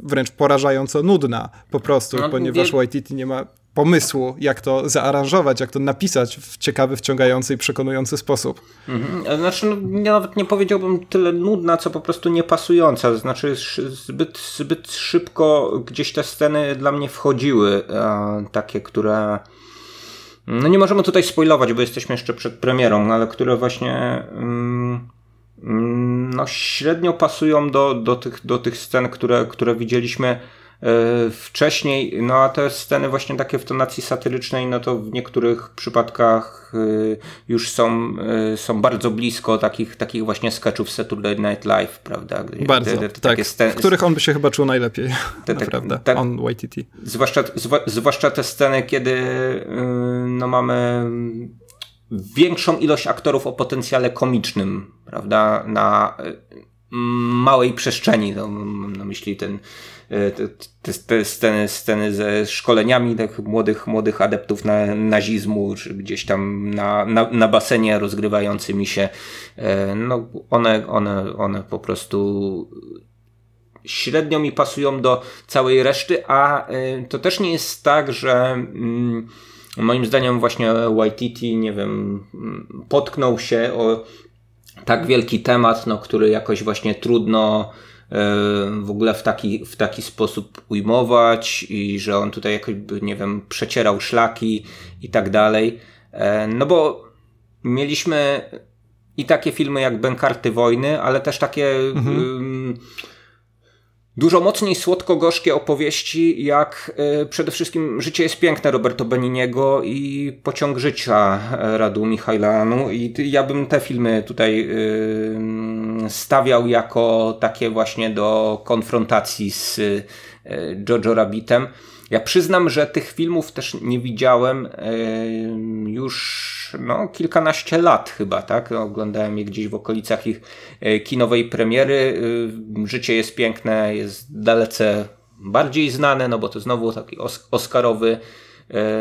wręcz porażająco nudna po prostu, No, ponieważ wie- Waititi nie ma pomysłu, jak to zaaranżować, jak to napisać w ciekawy, wciągający i przekonujący sposób. Mhm. Znaczy, no, ja nawet nie powiedziałbym tyle nudna, co po prostu niepasująca. Znaczy, zbyt, zbyt szybko gdzieś te sceny dla mnie wchodziły, e, takie, które. No nie możemy tutaj spoilować, bo jesteśmy jeszcze przed premierą, ale które właśnie mm, mm, no, średnio pasują do, do, tych, do tych scen, które, które widzieliśmy e, wcześniej, no a te sceny właśnie takie w tonacji satyrycznej, no to w niektórych przypadkach e, już są, e, są bardzo blisko takich, takich właśnie sketchów Saturday Night Live, prawda? Bardzo, te- te- tak, takie scen- w których on by się chyba czuł najlepiej, Te- te- naprawdę, tak- on Waititi. Zwłaszcza, zwa, zwłaszcza te sceny, kiedy yy, no mamy większą ilość aktorów o potencjale komicznym, prawda, na małej przestrzeni. No, mam na myśli ten, te, te, te sceny, sceny ze szkoleniami tych młodych, młodych adeptów na, nazizmu, czy gdzieś tam na, na, na basenie rozgrywającymi się. No, one, one, one po prostu średnio mi pasują do całej reszty, a y, to też nie jest tak, że mm, moim zdaniem właśnie Waititi, nie wiem, mm, potknął się o tak wielki temat, no, który jakoś właśnie trudno y, w ogóle w taki, w taki sposób ujmować i że on tutaj jakoś, nie wiem, przecierał szlaki i tak dalej. E, no bo mieliśmy i takie filmy jak Bękarty Wojny, ale też takie mhm dużo mocniej słodko-gorzkie opowieści, jak y, przede wszystkim Życie jest piękne Roberto Beniniego i Pociąg życia Radu Michajlanu i ja bym te filmy tutaj y, stawiał jako takie właśnie do konfrontacji z y, Jojo Rabbitem. Ja przyznam, że tych filmów też nie widziałem już no, kilkanaście lat chyba, tak? Oglądałem je gdzieś w okolicach ich e, kinowej premiery. E, Życie jest piękne, jest dalece bardziej znane, no bo to znowu taki oscarowy e,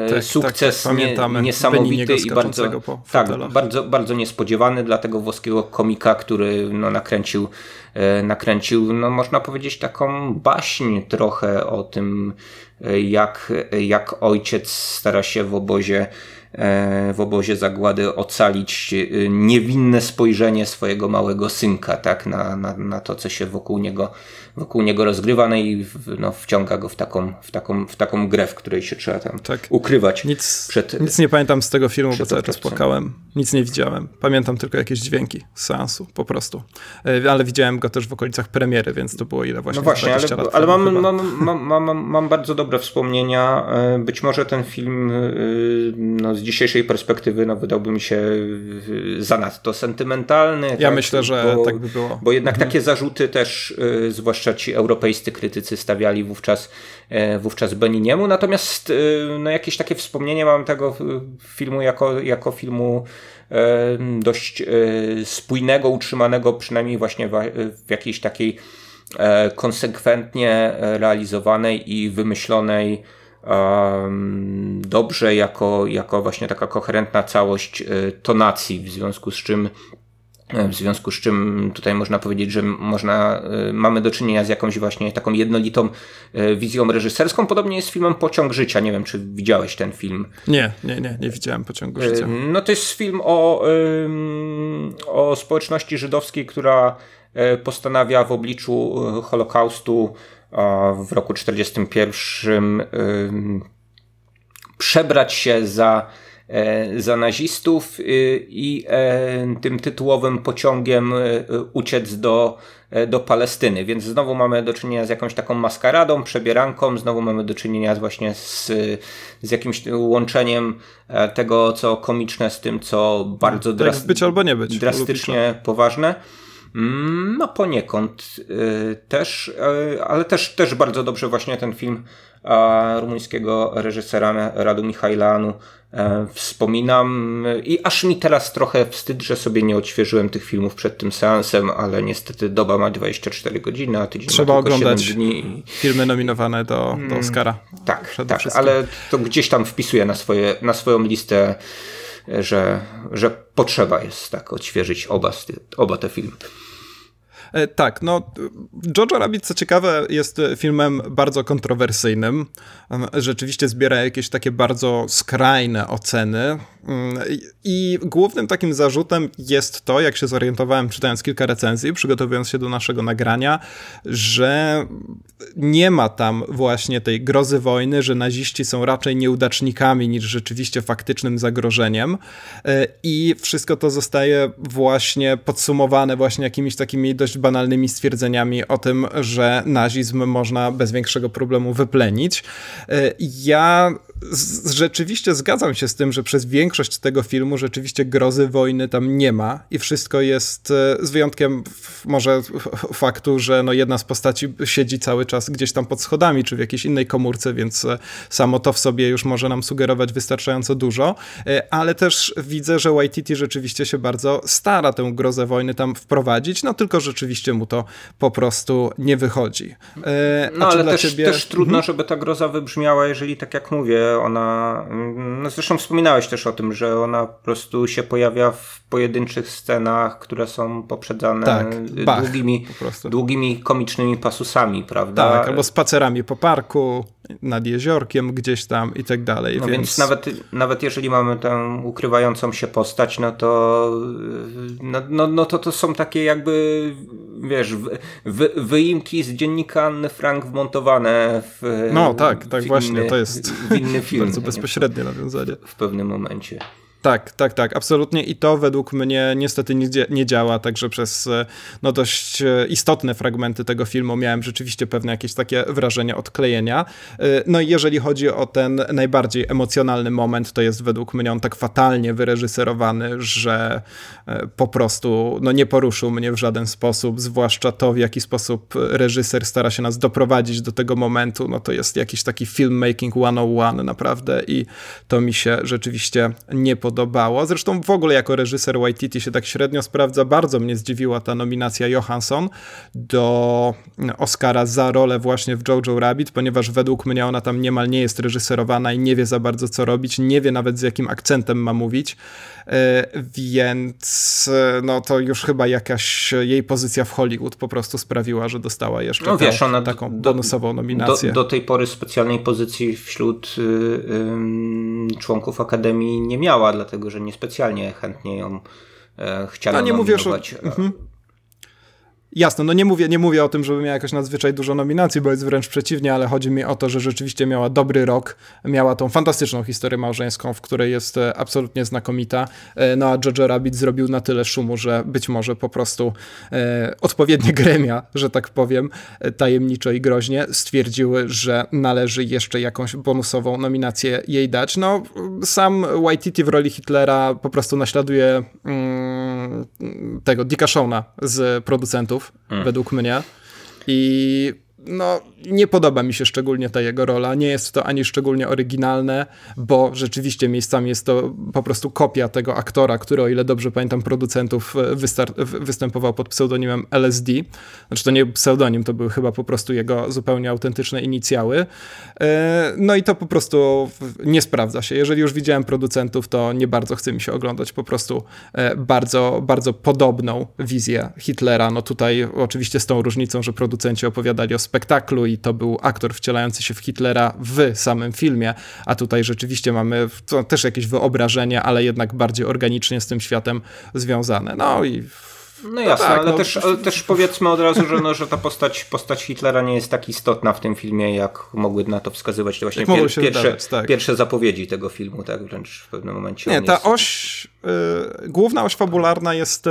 tak, sukces tak, tak, nie, niesamowity i bardzo, tak, bardzo, bardzo niespodziewany dla tego włoskiego komika, który no, nakręcił, nakręcił, no, można powiedzieć, taką baśń trochę o tym, jak, jak ojciec stara się w obozie E, w obozie zagłady ocalić e, niewinne spojrzenie swojego małego synka, tak, na, na, na to, co się wokół niego, wokół niego rozgrywa, no i no, wciąga go w taką, w, taką, w taką grę, w której się trzeba tam tak. ukrywać. Nic, przed, nic nie pamiętam z tego filmu, bo cały czas płakałem. Nic nie widziałem. Pamiętam tylko jakieś dźwięki z seansu, po prostu. E, ale widziałem go też w okolicach premiery, więc to było ile właśnie? No właśnie, ale, ale mam, mam, mam, mam, mam bardzo dobre wspomnienia. Być może ten film no, z dzisiejszej perspektywy no, wydałby mi się zanadto sentymentalny. Ja tak? myślę, że bo, tak by było. Bo jednak mhm. takie zarzuty też, y, zwłaszcza ci europejscy krytycy stawiali wówczas, e, wówczas Beniniemu. Natomiast y, no, jakieś takie wspomnienie mam tego filmu jako, jako filmu e, dość e, spójnego, utrzymanego przynajmniej właśnie w jakiejś takiej konsekwentnie realizowanej i wymyślonej dobrze jako, jako właśnie taka koherentna całość e, tonacji, w związku z czym e, w związku z czym tutaj można powiedzieć, że można, e, mamy do czynienia z jakąś właśnie taką jednolitą wizją reżyserską. Podobnie jest z filmem Pociąg Życia. Nie wiem, czy widziałeś ten film. Nie, nie, nie, nie widziałem Pociągu Życia. No to jest film o, o społeczności żydowskiej, która postanawia w obliczu Holokaustu w roku 1941 przebrać się za, e, za nazistów y, i e, tym tytułowym pociągiem e, uciec do, do Palestyny. Więc znowu mamy do czynienia z jakąś taką maskaradą, przebieranką, znowu mamy do czynienia właśnie z, z jakimś łączeniem tego, co komiczne z tym, co bardzo dras- być albo nie być. drastycznie poważne. Mm, no poniekąd y, też, ale też, też bardzo dobrze właśnie ten film rumuńskiego reżysera Radu Michajlanu e, wspominam i aż mi teraz trochę wstyd, że sobie nie odświeżyłem tych filmów przed tym seansem, ale niestety doba ma 24 godziny, a tydzień Trzeba ma tylko oglądać 7 dni. filmy nominowane do, do mm, Oscara. Tak, tak, ale to gdzieś tam wpisuję na, swoje, na swoją listę że, że potrzeba jest tak odświeżyć oba, oba te filmy. E, tak, no Jojo Rabbit, co ciekawe, jest filmem bardzo kontrowersyjnym. Rzeczywiście zbiera jakieś takie bardzo skrajne oceny. Mm, I głównym takim zarzutem jest to, jak się zorientowałem czytając kilka recenzji, przygotowując się do naszego nagrania, że nie ma tam właśnie tej grozy wojny, że naziści są raczej nieudacznikami niż rzeczywiście faktycznym zagrożeniem. E, I wszystko to zostaje właśnie podsumowane właśnie jakimiś takimi dość banalnymi stwierdzeniami o tym, że nazizm można bez większego problemu wyplenić. E, ja z, rzeczywiście zgadzam się z tym, że przez większość tego filmu rzeczywiście grozy wojny tam nie ma i wszystko jest, e, z wyjątkiem może faktu, że no jedna z postaci siedzi cały czas gdzieś tam pod schodami, czy w jakiejś innej komórce, więc e, samo to w sobie już może nam sugerować wystarczająco dużo, e, ale też widzę, że Waititi rzeczywiście się bardzo stara tę grozę wojny tam wprowadzić, no tylko rzeczywiście mu to po prostu nie wychodzi. no ale też, ciebie... też trudno, mhm. żeby ta groza wybrzmiała, jeżeli tak jak mówię, ona, no zresztą wspominałeś też o tym, że ona po prostu się pojawia w pojedynczych scenach, które są poprzedzane tak, długimi, długimi komicznymi pasusami, prawda? Tak, albo spacerami po parku, nad jeziorkiem gdzieś tam i tak dalej. No więc... więc, nawet, nawet jeżeli mamy tę ukrywającą się postać, no to no, no, no to, to są takie jakby wiesz, wy, wyimki z dziennika Anny Frank wmontowane w No tak, tak w właśnie, inny, to jest w inny film. bardzo bezpośrednie nawiązanie. W pewnym momencie. Tak, tak, tak, absolutnie. I to według mnie niestety nie, nie, działa, także przez e, no, dość e, istotne fragmenty tego filmu miałem rzeczywiście pewne jakieś takie wrażenie odklejenia. E, no i jeżeli chodzi o ten najbardziej emocjonalny moment, to jest według mnie on tak fatalnie wyreżyserowany, że po prostu no, nie poruszył mnie w żaden sposób, zwłaszcza to, w jaki sposób reżyser stara się nas doprowadzić do tego momentu, no to jest jakiś taki filmmaking 101 naprawdę i to mi się rzeczywiście nie podoba podobało. Zresztą w ogóle jako reżyser Waititi się tak średnio sprawdza. Bardzo mnie zdziwiła ta nominacja Johansson do Oscara za rolę właśnie w Jojo Rabbit, ponieważ według mnie ona tam niemal nie jest reżyserowana i nie wie za bardzo co robić, nie wie nawet z jakim akcentem ma mówić. E, więc e, no to już chyba jakaś jej pozycja w Hollywood po prostu sprawiła, że dostała jeszcze no, wiesz, ona taką bonusową nominację. Do, do, tej pory specjalnej pozycji wśród y, y, członków Akademii nie miała, dlatego że niespecjalnie chętnie ją y, chciano no, nie nominować. Mówię, że... mhm. Jasno, no nie mówię, nie mówię o tym, żeby miała jakoś nadzwyczaj dużo nominacji, bo jest wręcz przeciwnie, ale chodzi mi o to, że rzeczywiście miała dobry rok, miała tą fantastyczną historię małżeńską, w której jest e, absolutnie znakomita. E, no a Jojo Rabbit zrobił na tyle szumu, że być może po prostu e, odpowiednie gremia, że tak powiem, e, tajemniczo i groźnie stwierdziły, że należy jeszcze jakąś bonusową nominację jej dać. No sam Waititi w roli Hitlera po prostu naśladuje mm, tego Dicka Shona z producentów. Według mnie. I no, nie podoba mi się szczególnie ta jego rola. Nie jest to ani szczególnie oryginalne, bo rzeczywiście miejscami jest to po prostu kopia tego aktora, który, o ile dobrze pamiętam, producentów e, występował pod pseudonimem LSD. Znaczy, to nie pseudonim, to były chyba po prostu jego zupełnie autentyczne inicjały. E, no i to po prostu nie sprawdza się. Jeżeli już widziałem producentów, to nie bardzo chce mi się oglądać po prostu e, bardzo, bardzo podobną wizję Hitlera. No tutaj oczywiście z tą różnicą, że producenci opowiadali o spektaklu i to był aktor wcielający się w Hitlera w samym filmie, a tutaj rzeczywiście mamy też jakieś wyobrażenie, ale jednak bardziej organicznie z tym światem związane. No i no, no jasne, tak, ale, no. Też, ale też powiedzmy od razu, że, no, że ta postać, postać Hitlera nie jest tak istotna w tym filmie, jak mogły na to wskazywać te właśnie pier pierwsze, wydawać, tak. pierwsze zapowiedzi tego filmu, tak wręcz w pewnym momencie. Nie, ta jest... oś, y, główna oś fabularna jest y,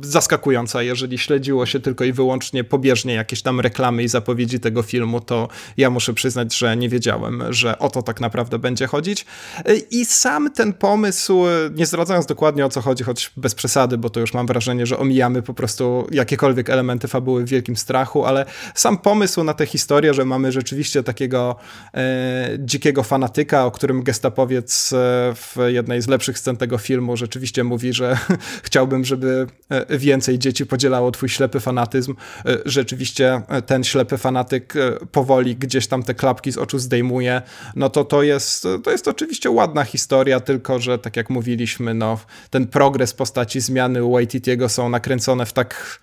zaskakująca. Jeżeli śledziło się tylko i wyłącznie pobieżnie jakieś tam reklamy i zapowiedzi tego filmu, to ja muszę przyznać, że nie wiedziałem, że o to tak naprawdę będzie chodzić. Y, I sam ten pomysł, y, nie zdradzając dokładnie o co chodzi, choć bez przesady, bo to już mam wrażenie, że omija pomijamy po prostu jakiekolwiek elementy fabuły w wielkim strachu, ale sam pomysł na tę historię, że mamy rzeczywiście takiego e, dzikiego fanatyka, o którym gestapowiec e, w jednej z lepszych scen tego filmu rzeczywiście mówi, że chciałbym, żeby e, więcej dzieci podzielało twój ślepy fanatyzm. E, rzeczywiście ten ślepy fanatyk powoli gdzieś tam te klapki z oczu zdejmuje, no to to jest, to jest oczywiście ładna historia, tylko że tak jak mówiliśmy, no ten progres postaci zmiany Waititiego są nakręcone nakręcone w tak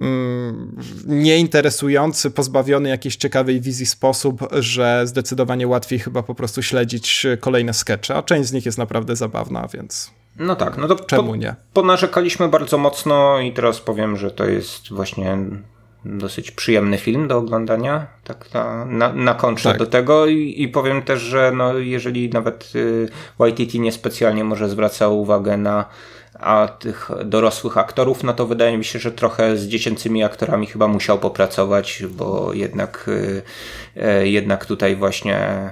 mm, nieinteresujący, pozbawiony jakiejś ciekawej wizji sposób, że zdecydowanie łatwiej chyba po prostu śledzić kolejne skecze, a część z nich jest naprawdę zabawna, więc no tak, no to czemu po, nie? Ponarzekaliśmy bardzo mocno i teraz powiem, że to jest właśnie dosyć przyjemny film do oglądania, tak na, na, na tak. do tego I, i powiem też, że no, jeżeli nawet y, YTT niespecjalnie może zwraca uwagę na a tych dorosłych aktorów, no to wydaje mi się, że trochę z dziecięcymi aktorami chyba musiał popracować, bo jednak, y, y, jednak tutaj właśnie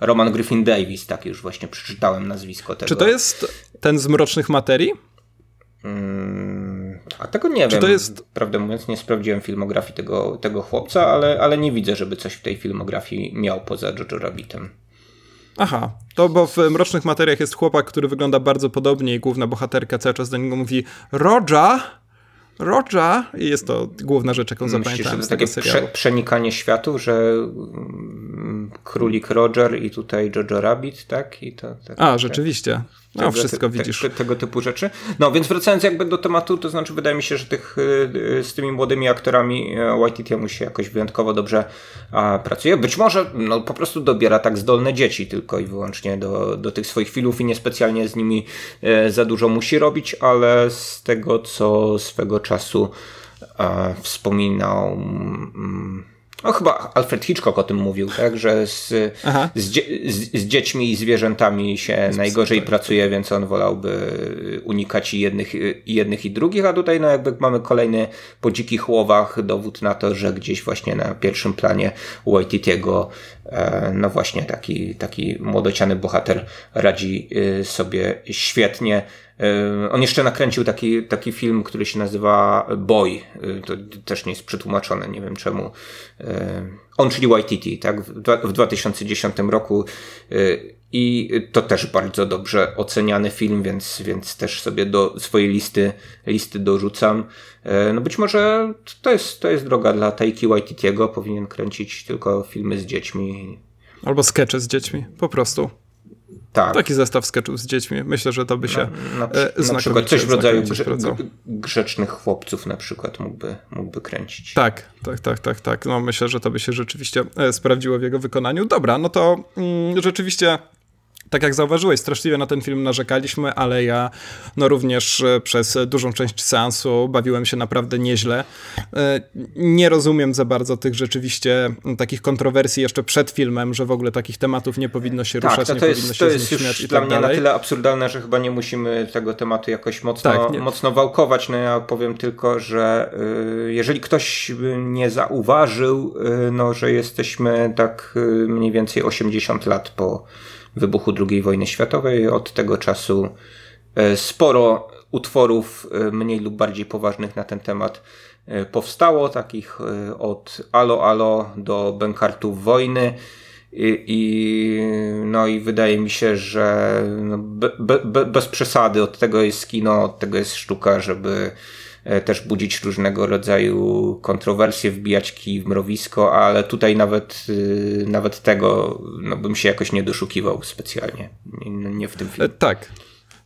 Roman Griffin Davis, tak już właśnie przeczytałem nazwisko tego. Czy to jest ten z Mrocznych Materii? Hmm, a tego nie Czy wiem. to jest... Prawdę mówiąc, nie sprawdziłem filmografii tego, tego chłopca, ale, ale nie widzę, żeby coś w tej filmografii miał poza Jojo Rabbitem. Aha, to bo w Mrocznych Materiach jest chłopak, który wygląda bardzo podobnie i główna bohaterka cały czas do niego mówi Roger, Roger i jest to główna rzecz, jaką Myślisz, zapamiętałem że z takie tego serialu. Prze przenikanie światów, że mm, królik Roger i tutaj Jojo Rabbit, tak? I to, tak A, rzeczywiście. No, tego, wszystko widzisz. Te, tego typu rzeczy. No, więc wracając jakby do tematu, to znaczy wydaje mi się, że tych, y, z tymi młodymi aktorami Waititiemu się jakoś wyjątkowo dobrze a, pracuje. Być może no, po prostu dobiera tak zdolne dzieci tylko i wyłącznie do, do tych swoich filmów i niespecjalnie z nimi e, za dużo musi robić, ale z tego, co swego czasu e, wspominał mm, no chyba Alfred Hitchcock o tym mówił, tak, że z, z, dzie z, z, dziećmi i zwierzętami się najgorzej pracuje, więc on wolałby unikać i jednych, i jednych i drugich, a tutaj no jakby mamy kolejny po dzikich łowach dowód na to, że gdzieś właśnie na pierwszym planie Waititiego e, no właśnie taki, taki młodociany bohater radzi sobie świetnie. On jeszcze nakręcił taki, taki film, który się nazywa Boy. To też nie jest przetłumaczone, nie wiem czemu. On, czyli Waititi, tak? W 2010 roku. I to też bardzo dobrze oceniany film, więc, więc też sobie do swojej listy, listy dorzucam. No być może to jest, to jest droga dla Taiki Waititiego. Powinien kręcić tylko filmy z dziećmi. Albo skecze z dziećmi, po prostu. Tak. Taki zestaw sketchów z dziećmi. Myślę, że to by się na, na, na przykład coś w rodzaju grze, grzecznych chłopców na przykład mógłby, mógłby kręcić. Tak, tak, tak, tak, tak. No myślę, że to by się rzeczywiście sprawdziło w jego wykonaniu. Dobra, no to mm, rzeczywiście tak jak zauważyłeś, straszliwie na ten film narzekaliśmy, ale ja no również przez dużą część seansu bawiłem się naprawdę nieźle. Nie rozumiem za bardzo tych rzeczywiście takich kontrowersji jeszcze przed filmem, że w ogóle takich tematów nie powinno się tak, ruszać, to nie to powinno jest, się to jest już dla tak mnie dalej. na tyle absurdalne, że chyba nie musimy tego tematu jakoś mocno, Tak, mocno wałkować. No ja powiem tylko, że y, jeżeli ktoś nie zauważył, y, no, że jesteśmy tak y, mniej więcej 80 lat po wybuchu II wojny światowej. Od tego czasu e, sporo utworów e, mniej lub bardziej poważnych na ten temat e, powstało, takich od Alo Alo do Bękartów wojny. I, i, no i wydaje mi się, że no be, be, bez przesady od tego jest kino, od tego jest sztuka, żeby też budzić różnego rodzaju kontrowersje, wbijać kij w mrowisko, ale tutaj nawet, y, nawet tego no, bym się jakoś nie doszukiwał specjalnie. Nie, nie w tym E, filmie. Tak.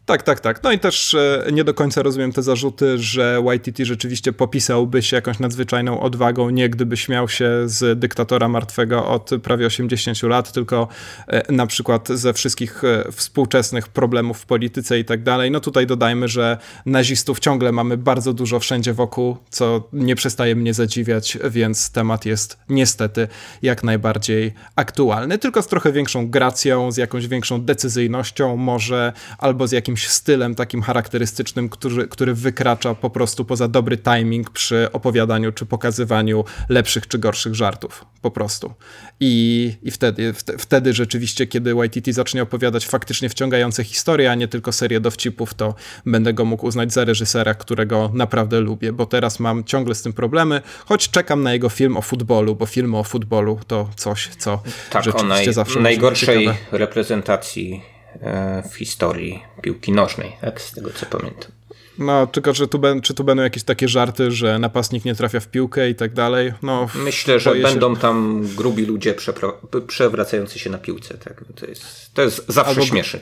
Tak, tak, tak. No i też e, nie do końca rozumiem te zarzuty, że YTT rzeczywiście popisałby się jakąś nadzwyczajną odwagą, nie gdyby śmiał się z dyktatora martwego od prawie 80 lat, tylko e, na przykład ze wszystkich e, współczesnych problemów w polityce i tak dalej. No tutaj dodajmy, że nazistów ciągle mamy bardzo dużo wszędzie wokół, co nie przestaje mnie zadziwiać, więc temat jest niestety jak najbardziej aktualny, tylko z trochę większą gracją, z jakąś większą decyzyjnością, może albo z jakimś stylem takim charakterystycznym, który, który wykracza po prostu poza dobry timing przy opowiadaniu czy pokazywaniu lepszych czy gorszych żartów. Po prostu. I, i wtedy, wte- wtedy rzeczywiście, kiedy YTT zacznie opowiadać faktycznie wciągające historie, a nie tylko serię dowcipów, to będę go mógł uznać za reżysera, którego naprawdę lubię, bo teraz mam ciągle z tym problemy, choć czekam na jego film o futbolu, bo filmy o futbolu to coś, co Tak, o rzeczywiście naj, zawsze najgorszej reprezentacji w historii piłki nożnej, tak? Z tego co pamiętam. No, tylko że tu, ben, czy tu będą jakieś takie żarty, że napastnik nie trafia w piłkę i tak dalej? No, Myślę, że boję się- będą tam grubi ludzie przewracający się na piłce. Tak? To, jest, to jest zawsze Albo- śmieszy.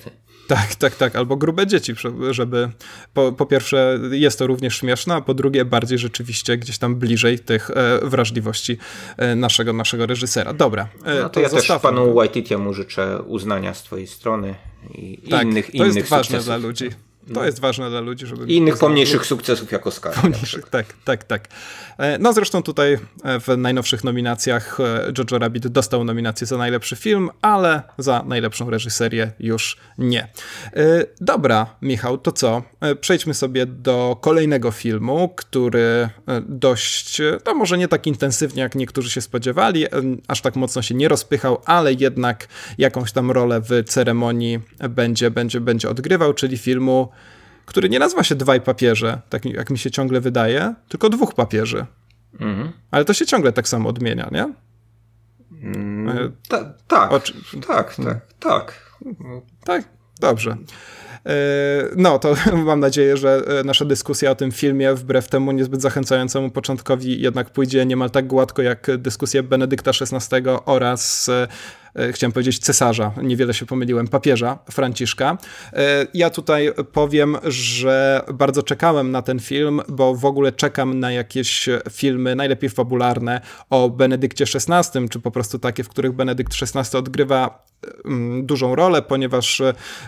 Tak, tak, tak. Albo grube dzieci, żeby po, po pierwsze jest to również śmieszne, a po drugie bardziej rzeczywiście gdzieś tam bliżej tych e, wrażliwości e, naszego, naszego reżysera. Dobra, e, No to ja też zostawmy panu go. Waititiemu życzę uznania z twojej strony i tak, innych, to jest innych ważne sukcesów. dla ludzi. To no. jest ważne dla ludzi, żeby... I innych pomniejszych sukcesów jako. Pomniejszych, tak, tak, tak. E, no zresztą tutaj e, w najnowszych nominacjach e, Jojo Rabbit dostał nominację za najlepszy film, ale za najlepszą reżyserię już nie. Dobra, Michał, to co? Przejdźmy sobie do kolejnego filmu, który dość, no może nie tak intensywnie, jak niektórzy się spodziewali, aż tak mocno się nie rozpychał, ale jednak jakąś tam rolę w ceremonii będzie, będzie, będzie odgrywał, czyli filmu który nie nazywa się Dwaj papieże, tak jak mi się ciągle wydaje, tylko dwóch papieży. Mhm. Ale to się ciągle tak samo odmienia, nie? Mm, ta, tak, Oczy... tak, tak, tak. Tak, dobrze. E, no, to mam nadzieję, że e, nasza dyskusja o tym filmie, wbrew temu niezbyt zachęcającemu początkowi, jednak pójdzie niemal tak gładko jak dyskusja Benedykta XVI oraz e, E, chciałem powiedzieć cesarza, niewiele się pomyliłem, papieża Franciszka. E, ja tutaj powiem, że bardzo czekałem na ten film, bo w ogóle czekam na jakieś filmy, najlepiej fabularne, o Benedykcie XVI, czy po prostu takie, w których Benedykt XVI odgrywa mm, dużą rolę, ponieważ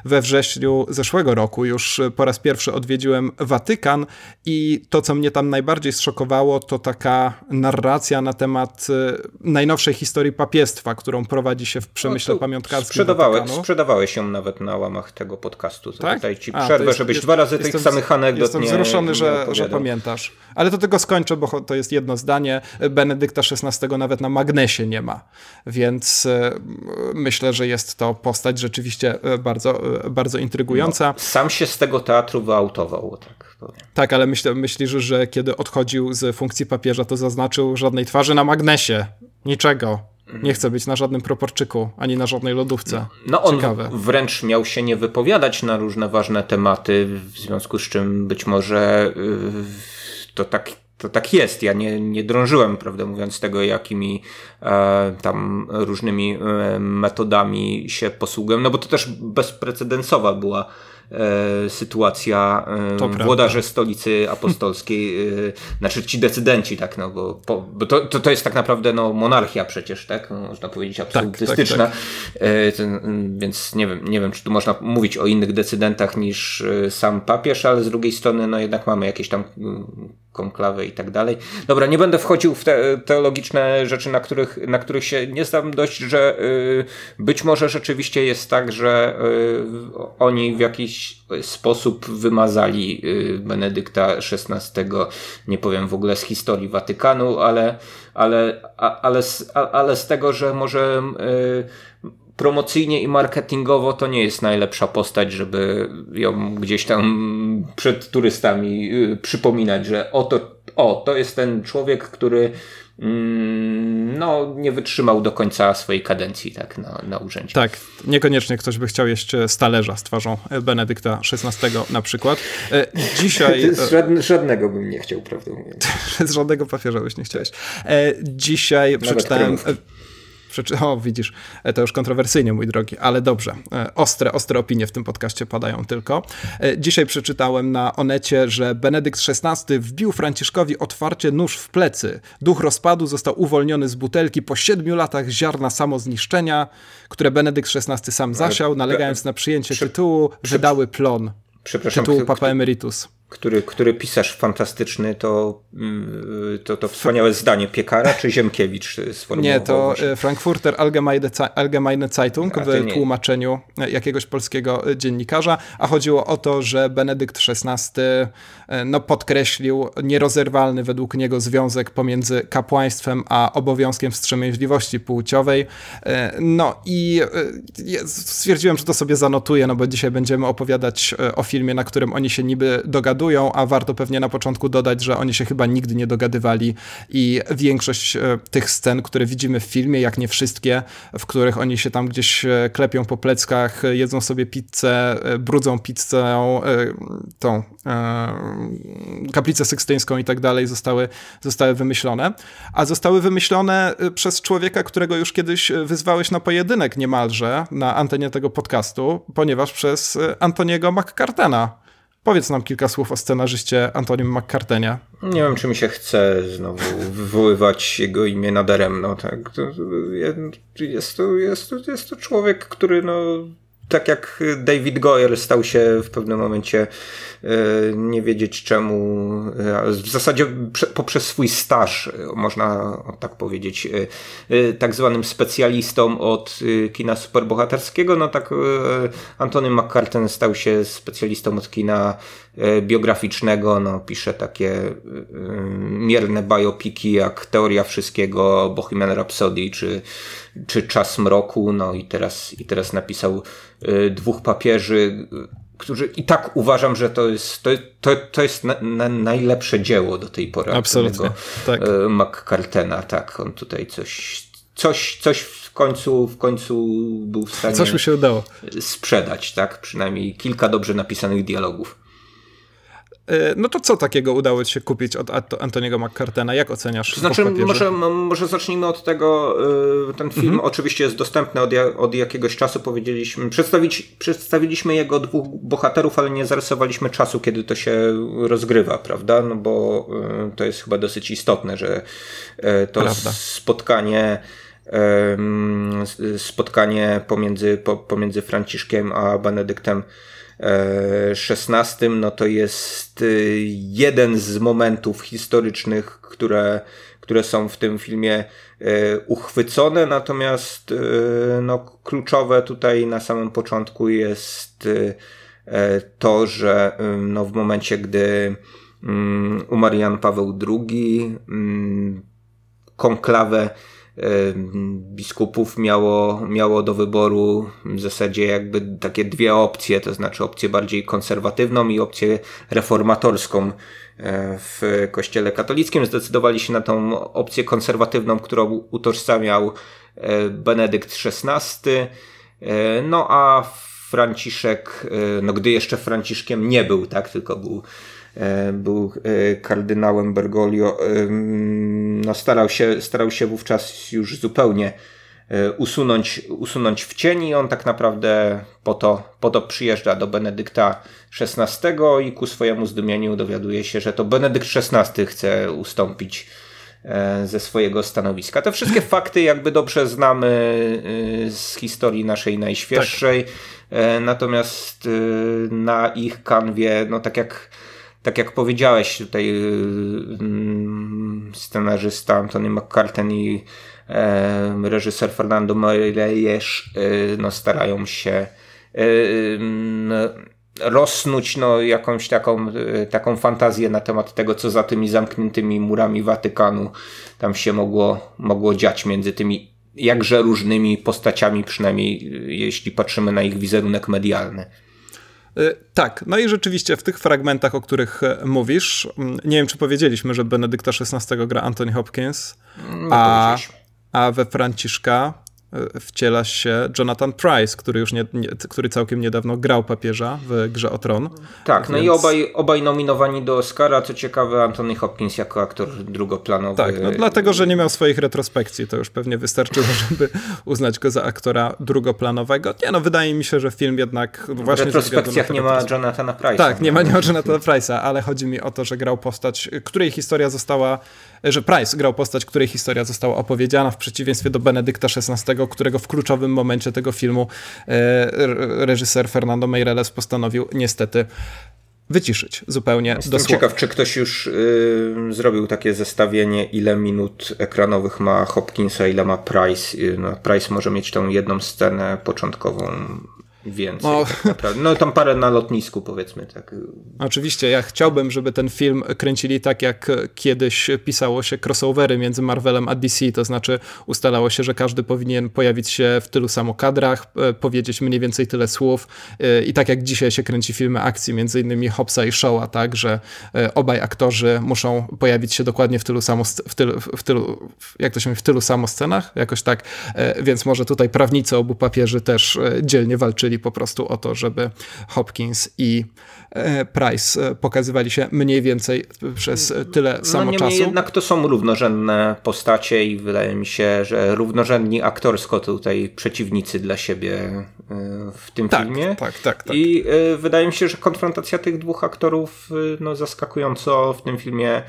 we wrześniu zeszłego roku już po raz pierwszy odwiedziłem Watykan i to, co mnie tam najbardziej zszokowało, to taka narracja na temat e, najnowszej historii papiestwa, którą prowadzi się się w przemyśle no, pamiątkarskim. Sprzedawałeś, sprzedawałeś ją nawet na łamach tego podcastu. Tak? Tutaj ci A, przerwę, jest, żebyś jest, dwa razy tych samych anegdot Jestem nie, wzruszony, nie że, że pamiętasz. Ale to tego skończę, bo to jest jedno zdanie. Benedykta XVI nawet na magnesie nie ma. Więc e, myślę, że jest to postać rzeczywiście e, bardzo, e, bardzo intrygująca. No, sam się z tego teatru wyautował, tak powiem. Tak, ale myśl, myślisz, że kiedy odchodził z funkcji papieża, to zaznaczył żadnej twarzy na magnesie. Niczego. Nie chce być na żadnym proporczyku, ani na żadnej lodówce. No on Ciekawe. wręcz miał się nie wypowiadać na różne ważne tematy, w związku z czym być może yy, to tak to tak jest. Ja nie, nie drążyłem, prawdę mówiąc, tego, jakimi e, tam różnymi e, metodami się posługuję, no bo to też bezprecedensowa była e, sytuacja e, włodarze stolicy apostolskiej, e, znaczy ci decydenci, tak, no bo, po, bo to, to, to jest tak naprawdę no, monarchia przecież, tak, no, można powiedzieć absolutystyczna, tak, tak, tak. E, ten, więc nie wiem, nie wiem, czy tu można mówić o innych decydentach niż e, sam papież, ale z drugiej strony no jednak mamy jakieś tam konklawę i tak dalej. Dobra, nie będę wchodził w te teologiczne rzeczy, na których, na których się nie znam dość, że y, być może rzeczywiście jest tak, że y, oni w jakiś sposób wymazali y, Benedykta XVI, nie powiem w ogóle z historii Watykanu, ale, ale, ale, ale z tego, że może promocyjnie i marketingowo to nie jest najlepsza postać, żeby ją gdzieś tam przed turystami y, przypominać, że oto, o, to jest ten człowiek, który no, nie wytrzymał do końca swojej kadencji tak, na, na urzędzie. Tak, niekoniecznie ktoś by chciał jeść stalerza z twarzą Benedykta XVI na przykład. E, dzisiaj... żadnego bym nie chciał, prawdę mówiąc. Z żadnego papieża byś nie chciałeś. E, dzisiaj Nawet przeczytałem... O, widzisz, e, to już kontrowersyjnie, mój drogi, ale dobrze. E, ostre, ostre opinie w tym podcaście padają tylko. E, dzisiaj przeczytałem na Onecie, że Benedykt XVI wbił Franciszkowi otwarcie nóż w plecy. Duch rozpadu został uwolniony z butelki po siedmiu latach ziarna samozniszczenia, które Benedykt XVI sam zasiał, nalegając na przyjęcie tytułu, wydały plon. Przepraszam, tytułu Papa Emeritus który, który pisarz fantastyczny, to, mm, to, to wspaniałe zdanie Piekara czy Ziemkiewicz sformułował? Nie, to e, Frankfurter Allgemeine, Allgemeine Zeitung w tłumaczeniu jakiegoś polskiego e, dziennikarza, a chodziło o to, że Benedykt XVI no, podkreślił nierozerwalny według niego związek pomiędzy kapłaństwem a obowiązkiem wstrzemięźliwości płciowej. No i stwierdziłem, że to sobie zanotuję, no bo dzisiaj będziemy opowiadać o filmie, na którym oni się niby dogadują, a warto pewnie na początku dodać, że oni się chyba nigdy nie dogadywali i większość e, tych scen, które widzimy w filmie, jak nie wszystkie, w których oni się tam gdzieś e, klepią po pleckach, jedzą sobie pizzę, e, brudzą pizzę, tą kaplicę sykstyńską i tak dalej, zostały, zostały wymyślone. A zostały wymyślone przez człowieka, którego już kiedyś wyzwałeś na pojedynek niemalże na antenie tego podcastu, ponieważ przez Antoniego McCartena Powiedz nam kilka słów o scenarzyście Antonim McCartenie. Nie wiem, czy mi się chce znowu wywoływać jego imię nadaremno. Tak? Jest, to, jest, to, jest to człowiek, który no, tak jak David Goyer stał się w pewnym momencie e, nie wiedzieć czemu, e, w zasadzie poprzez swój staż, można tak powiedzieć, e, tak zwanym specjalistą od kina superbohaterskiego, no tak Antony McCarten stał się specjalistą od kina biograficznego, no pisze takie mierne biopiki jak Teoria Wszystkiego, Bohemian Rhapsody czy, czy Czas Mroku, no i teraz, i teraz napisał dwóch papieży, którzy i tak uważam, że to jest, to, to, to jest na, na najlepsze dzieło do tej pory. Absolutnie. Tak. McCartena, tak, on tutaj coś, coś, coś w końcu, w końcu był w stanie coś mu się udało. sprzedać, tak, przynajmniej kilka dobrze napisanych dialogów. E, no to co takiego udało ci się kupić od Antoniego McCartena? Jak oceniasz? Znaczy, może, może zacznijmy od tego. E, ten film mhm. oczywiście jest dostępny od, od jakiegoś czasu. Powiedzieliśmy, przedstawić, przedstawiliśmy jego dwóch bohaterów, ale nie zarysowaliśmy czasu, kiedy to się rozgrywa, prawda? No bo e, to jest chyba dosyć istotne, że to Prawda. spotkanie spotkanie pomiędzy, pomiędzy Franciszkiem a Benedyktem XVI, no to jest y, jeden z momentów historycznych, które, które są w tym filmie y, uchwycone, natomiast y, no, kluczowe tutaj na samym początku jest to, że no, w momencie, gdy mm, umarł Jan Paweł II, mm, konklawę biskupów miało, miało do wyboru w zasadzie jakby takie dwie opcje, to znaczy opcję bardziej konserwatywną i opcję reformatorską e, w kościele katolickim. Zdecydowali się na tą opcję konserwatywną, którą utożsamiał e, Benedykt XVI. E, no a Franciszek, no gdy jeszcze Franciszkiem nie był, tak, tylko był był e, kardynałem Bergoglio, e, no starał, się, starał się wówczas już zupełnie usunąć, usunąć w cieni. On tak naprawdę po to, po to przyjeżdża do Benedykta XVI i ku swojemu zdumieniu dowiaduje się, że to Benedykt XVI chce ustąpić ze swojego stanowiska. Te wszystkie fakty jakby dobrze znamy z historii naszej najświeższej, tak. natomiast na ich kanwie, no tak jak tak jak powiedziałeś tutaj y, mm, scenarzysta Antony McCarten i reżyser Fernando Meirelles e, no, starają się e, mm, rozsnuć no, jakąś taką, taką fantazję na temat tego, co za tymi zamkniętymi murami Watykanu tam się mogło, mogło dziać między tymi jakże różnymi postaciami, przynajmniej jeśli patrzymy na ich wizerunek medialny. Y, tak, no i rzeczywiście w tych fragmentach, o których e, mówisz, mm, nie wiem czy powiedzieliśmy, że Benedykta XVI gra Anthony Hopkins, a, a we Franciszka wciela się Jonathan Price, który już nie, nie, który całkiem niedawno grał papieża w grze o tron. Tak, więc... no i obaj, obaj nominowani do Oscara, co ciekawe Anthony Hopkins jako aktor drugoplanowy. Tak, no dlatego, że nie miał swoich retrospekcji, to już pewnie wystarczyło, żeby uznać go za aktora drugoplanowego. Nie no, wydaje mi się, że film jednak właśnie... W retrospekcjach nie ma Jonathana Price'a. Tak, nie ma, nie ma Jonathana Price'a, ale chodzi mi o to, że grał postać, której historia została że Price grał postać, której historia została opowiedziana w przeciwieństwie do Benedykta XVI, którego w kluczowym momencie tego filmu e, reżyser Fernando Meirelles postanowił niestety wyciszyć zupełnie Jestem dosłownie. ciekaw, czy ktoś już y, zrobił takie zestawienie, ile minut ekranowych ma Hopkinsa, ile ma Price. Y, no, Price może mieć tą jedną scenę początkową więcej. No, tak naprawdę. no tam parę na lotnisku powiedzmy. tak. Oczywiście, ja chciałbym, żeby ten film kręcili tak, jak kiedyś pisało się crossovery między Marvelem a DC, to znaczy ustalało się, że każdy powinien pojawić się w tylu samo kadrach, e, powiedzieć mniej więcej tyle słów e, i tak jak dzisiaj się kręci filmy akcji, między innymi Hopsa i Showa, tak, że e, obaj aktorzy muszą pojawić się dokładnie w tylu samo, w tylu, w tylu jak to się mówi, w tylu samo scenach, jakoś tak, więc może tutaj prawnicy obu papieży też dzielnie walczyli po prostu o to, żeby Hopkins i e, Price e, pokazywali się mniej więcej przez tyle no, samo czasu. jednak to są równorzędne postacie i wydaje mi się, że równorzędni aktorsko tutaj przeciwnicy dla siebie e, w tym tak, filmie. Tak, tak, tak. I wydaje mi się, że konfrontacja tych dwóch aktorów no, zaskakująco w tym filmie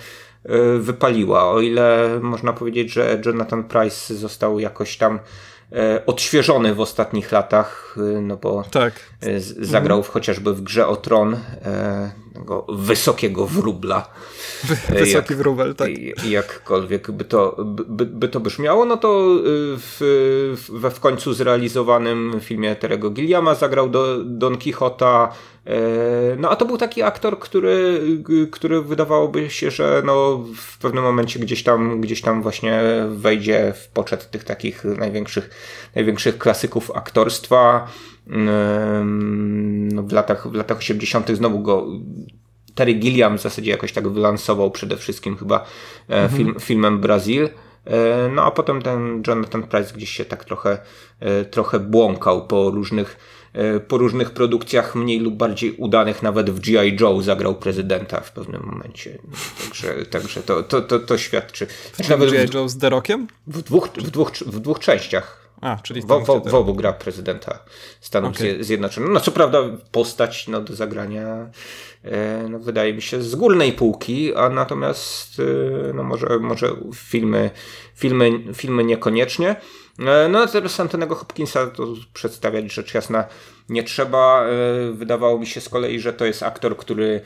wypaliła. O ile można powiedzieć, że Jonathan Price został jakoś tam odświeżony w ostatnich latach, no bo tak. zagrał mhm. chociażby w grze o tron tego wysokiego wróbla. Wysoki jak, wróbel, tak. Jakkolwiek by to, by, by to brzmiało, no to w, we w końcu zrealizowanym filmie Terego Gilliama zagrał do Don Quixota, E, no a to był taki aktor, który, który wydawałoby się, że no w pewnym momencie gdzieś tam, gdzieś tam właśnie wejdzie w poczet tych takich największych, największych klasyków aktorstwa. No w, latach, w latach 80. znowu go Terry Gilliam w zasadzie jakoś tak wylansował przede wszystkim chyba e, mhm. film, filmem Brazil. E, no a potem ten Jonathan Price gdzieś się tak trochę, trochę błąkał po różnych E, po różnych produkcjach mniej lub bardziej udanych, nawet w G.I. Joe zagrał prezydenta w pewnym momencie. Także, także to, to, to, to świadczy. W nawet G.I. Joe z Derokiem? W dwóch, w dwóch, w dwóch częściach. A, czyli w, w, w, w obu gra prezydenta Stanów okay. Zjednoczonych. No co prawda postać no, do zagrania e, no, wydaje mi się z górnej półki, a natomiast e, no, może, może filmy, filmy, filmy niekoniecznie. E, no teraz Antonego Hopkinsa to przedstawiać rzecz jasna nie trzeba. E, wydawało mi się z kolei, że to jest aktor, który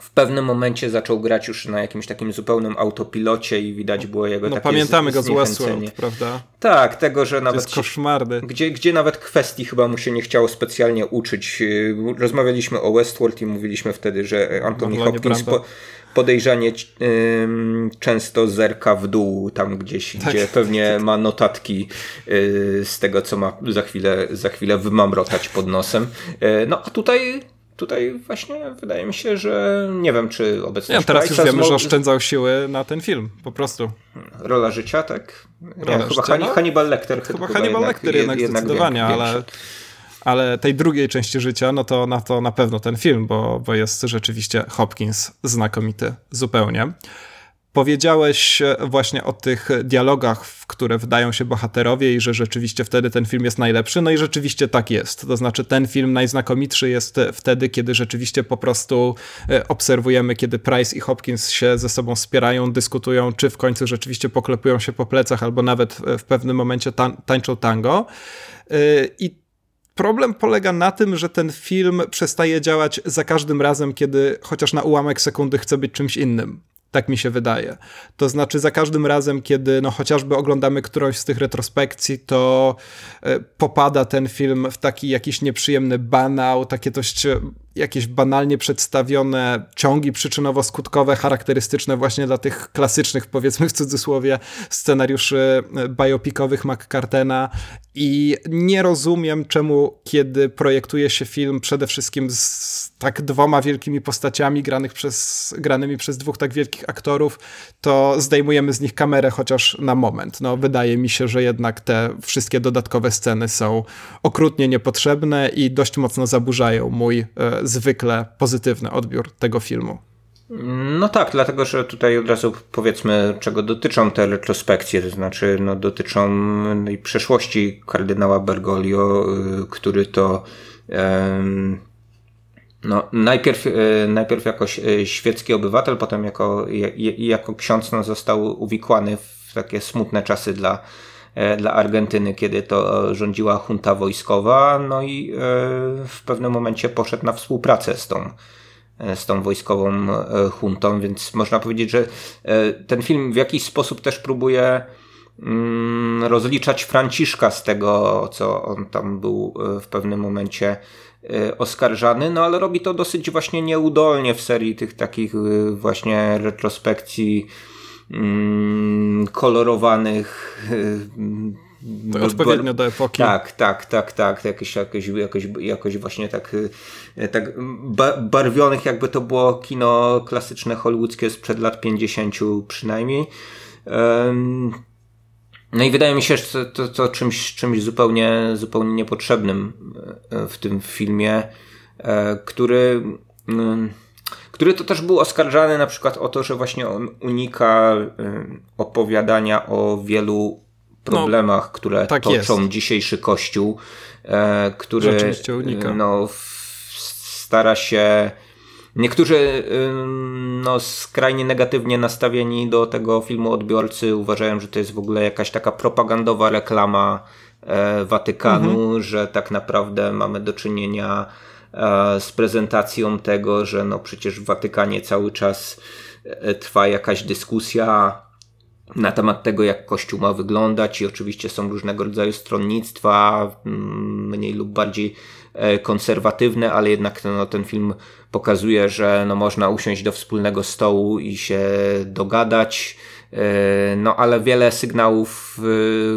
w pewnym momencie zaczął grać już na jakimś takim zupełnym autopilocie i widać było jego no, takie pamiętamy go z Westworld, prawda? Tak, tego, że nawet... To jest koszmarny. Gdzie, gdzie nawet kwestii chyba mu się nie chciało specjalnie uczyć. E, rozmawialiśmy o Westworld i mówiliśmy wtedy, że Anthony Hopkins po, podejrzanie często zerka w dół, tam gdzieś, tak. gdzie pewnie ma notatki y, z tego, co ma za chwilę, za chwilę wymamrotać pod nosem. Y, no a tutaj tutaj właśnie wydaje mi się, że nie wiem, czy obecnie. Ja, teraz już wiemy, że oszczędzał siły na ten film, po prostu. Rola życia, tak? Rola nie, życia, chyba no? Hannibal Lecter. Chyba, Hannibal jednak, Lecter jednak, jednak zdecydowanie, ale ale tej drugiej części życia, no to na to na pewno ten film, bo, bo jest rzeczywiście Hopkins znakomity zupełnie. Powiedziałeś właśnie o tych dialogach, w które wydają się bohaterowie i że rzeczywiście wtedy ten film jest najlepszy. No i rzeczywiście tak jest. To znaczy ten film najznakomitszy jest wtedy, kiedy rzeczywiście po prostu e, obserwujemy, kiedy Price i Hopkins się ze sobą wspierają, dyskutują, czy w końcu rzeczywiście poklepują się po plecach albo nawet w pewnym momencie tańczą tango. E, I Problem polega na tym, że ten film przestaje działać za każdym razem, kiedy chociaż na ułamek sekundy chce być czymś innym. Tak mi się wydaje. To znaczy, za każdym razem, kiedy no, chociażby oglądamy którąś z tych retrospekcji, to e, popada ten film w taki jakiś nieprzyjemny banał, takie dość e, jakieś banalnie przedstawione ciągi przyczynowo-skutkowe, charakterystyczne właśnie dla tych klasycznych, powiedzmy w cudzysłowie, scenariuszy e, biopikowych McCartena i nie rozumiem, czemu kiedy projektuje się film przede wszystkim z tak dwoma wielkimi postaciami granych przez, granymi przez dwóch tak wielkich aktorów, to zdejmujemy z nich kamerę chociaż na moment. No, wydaje mi się, że jednak te wszystkie dodatkowe sceny są okrutnie niepotrzebne i dość mocno zaburzają mój e, zwykle pozytywny odbiór tego filmu. No tak, dlatego że tutaj od razu powiedzmy, czego dotyczą te retrospekcje, to znaczy no, dotyczą przeszłości kardynała Bergoglio, y, który to no, najpierw, y, najpierw jako y, świecki obywatel, potem jako, jako ksiądz no, został uwikłany w takie smutne czasy dla, dla Argentyny, kiedy to rządziła junta wojskowa, no i e, w pewnym momencie poszedł na współpracę z tą E, z tą wojskową e, huntą, więc można powiedzieć, że e, ten film w jakiś sposób też próbuje mm, rozliczać Franciszka z tego, co on tam był w pewnym momencie oskarżany, no ale robi to dosyć właśnie nieudolnie w serii tych takich właśnie retrospekcji kolorowanych to odpowiednio do epoki. Tak, tak, tak, tak. Jakoś, jakoś, jakoś, jakoś właśnie tak, e, tak barwionych, jakby to było kino klasyczne hollywoodzkie sprzed lat 50 przynajmniej. No i wydaje mi się, że to, to czymś, czymś zupełnie, zupełnie niepotrzebnym e, w tym filmie, e, który który to też był oskarżany na przykład o to, że właśnie on unika opowiadania o wielu problemach, no, które tak toczą jest. dzisiejszy Kościół, e, który unika. No, stara się Niektórzy no, skrajnie negatywnie nastawieni do tego filmu odbiorcy uważają, że to jest w ogóle jakaś taka propagandowa reklama e, Watykanu, mhm. że tak naprawdę mamy do czynienia z prezentacją tego, że no przecież w Watykanie cały czas e, trwa jakaś dyskusja na temat tego, jak Kościół ma wyglądać i oczywiście są różnego rodzaju stronnictwa, mm, mniej lub bardziej e, konserwatywne, ale jednak no, ten film pokazuje, że no, można usiąść do wspólnego stołu i się dogadać. E, no, ale wiele sygnałów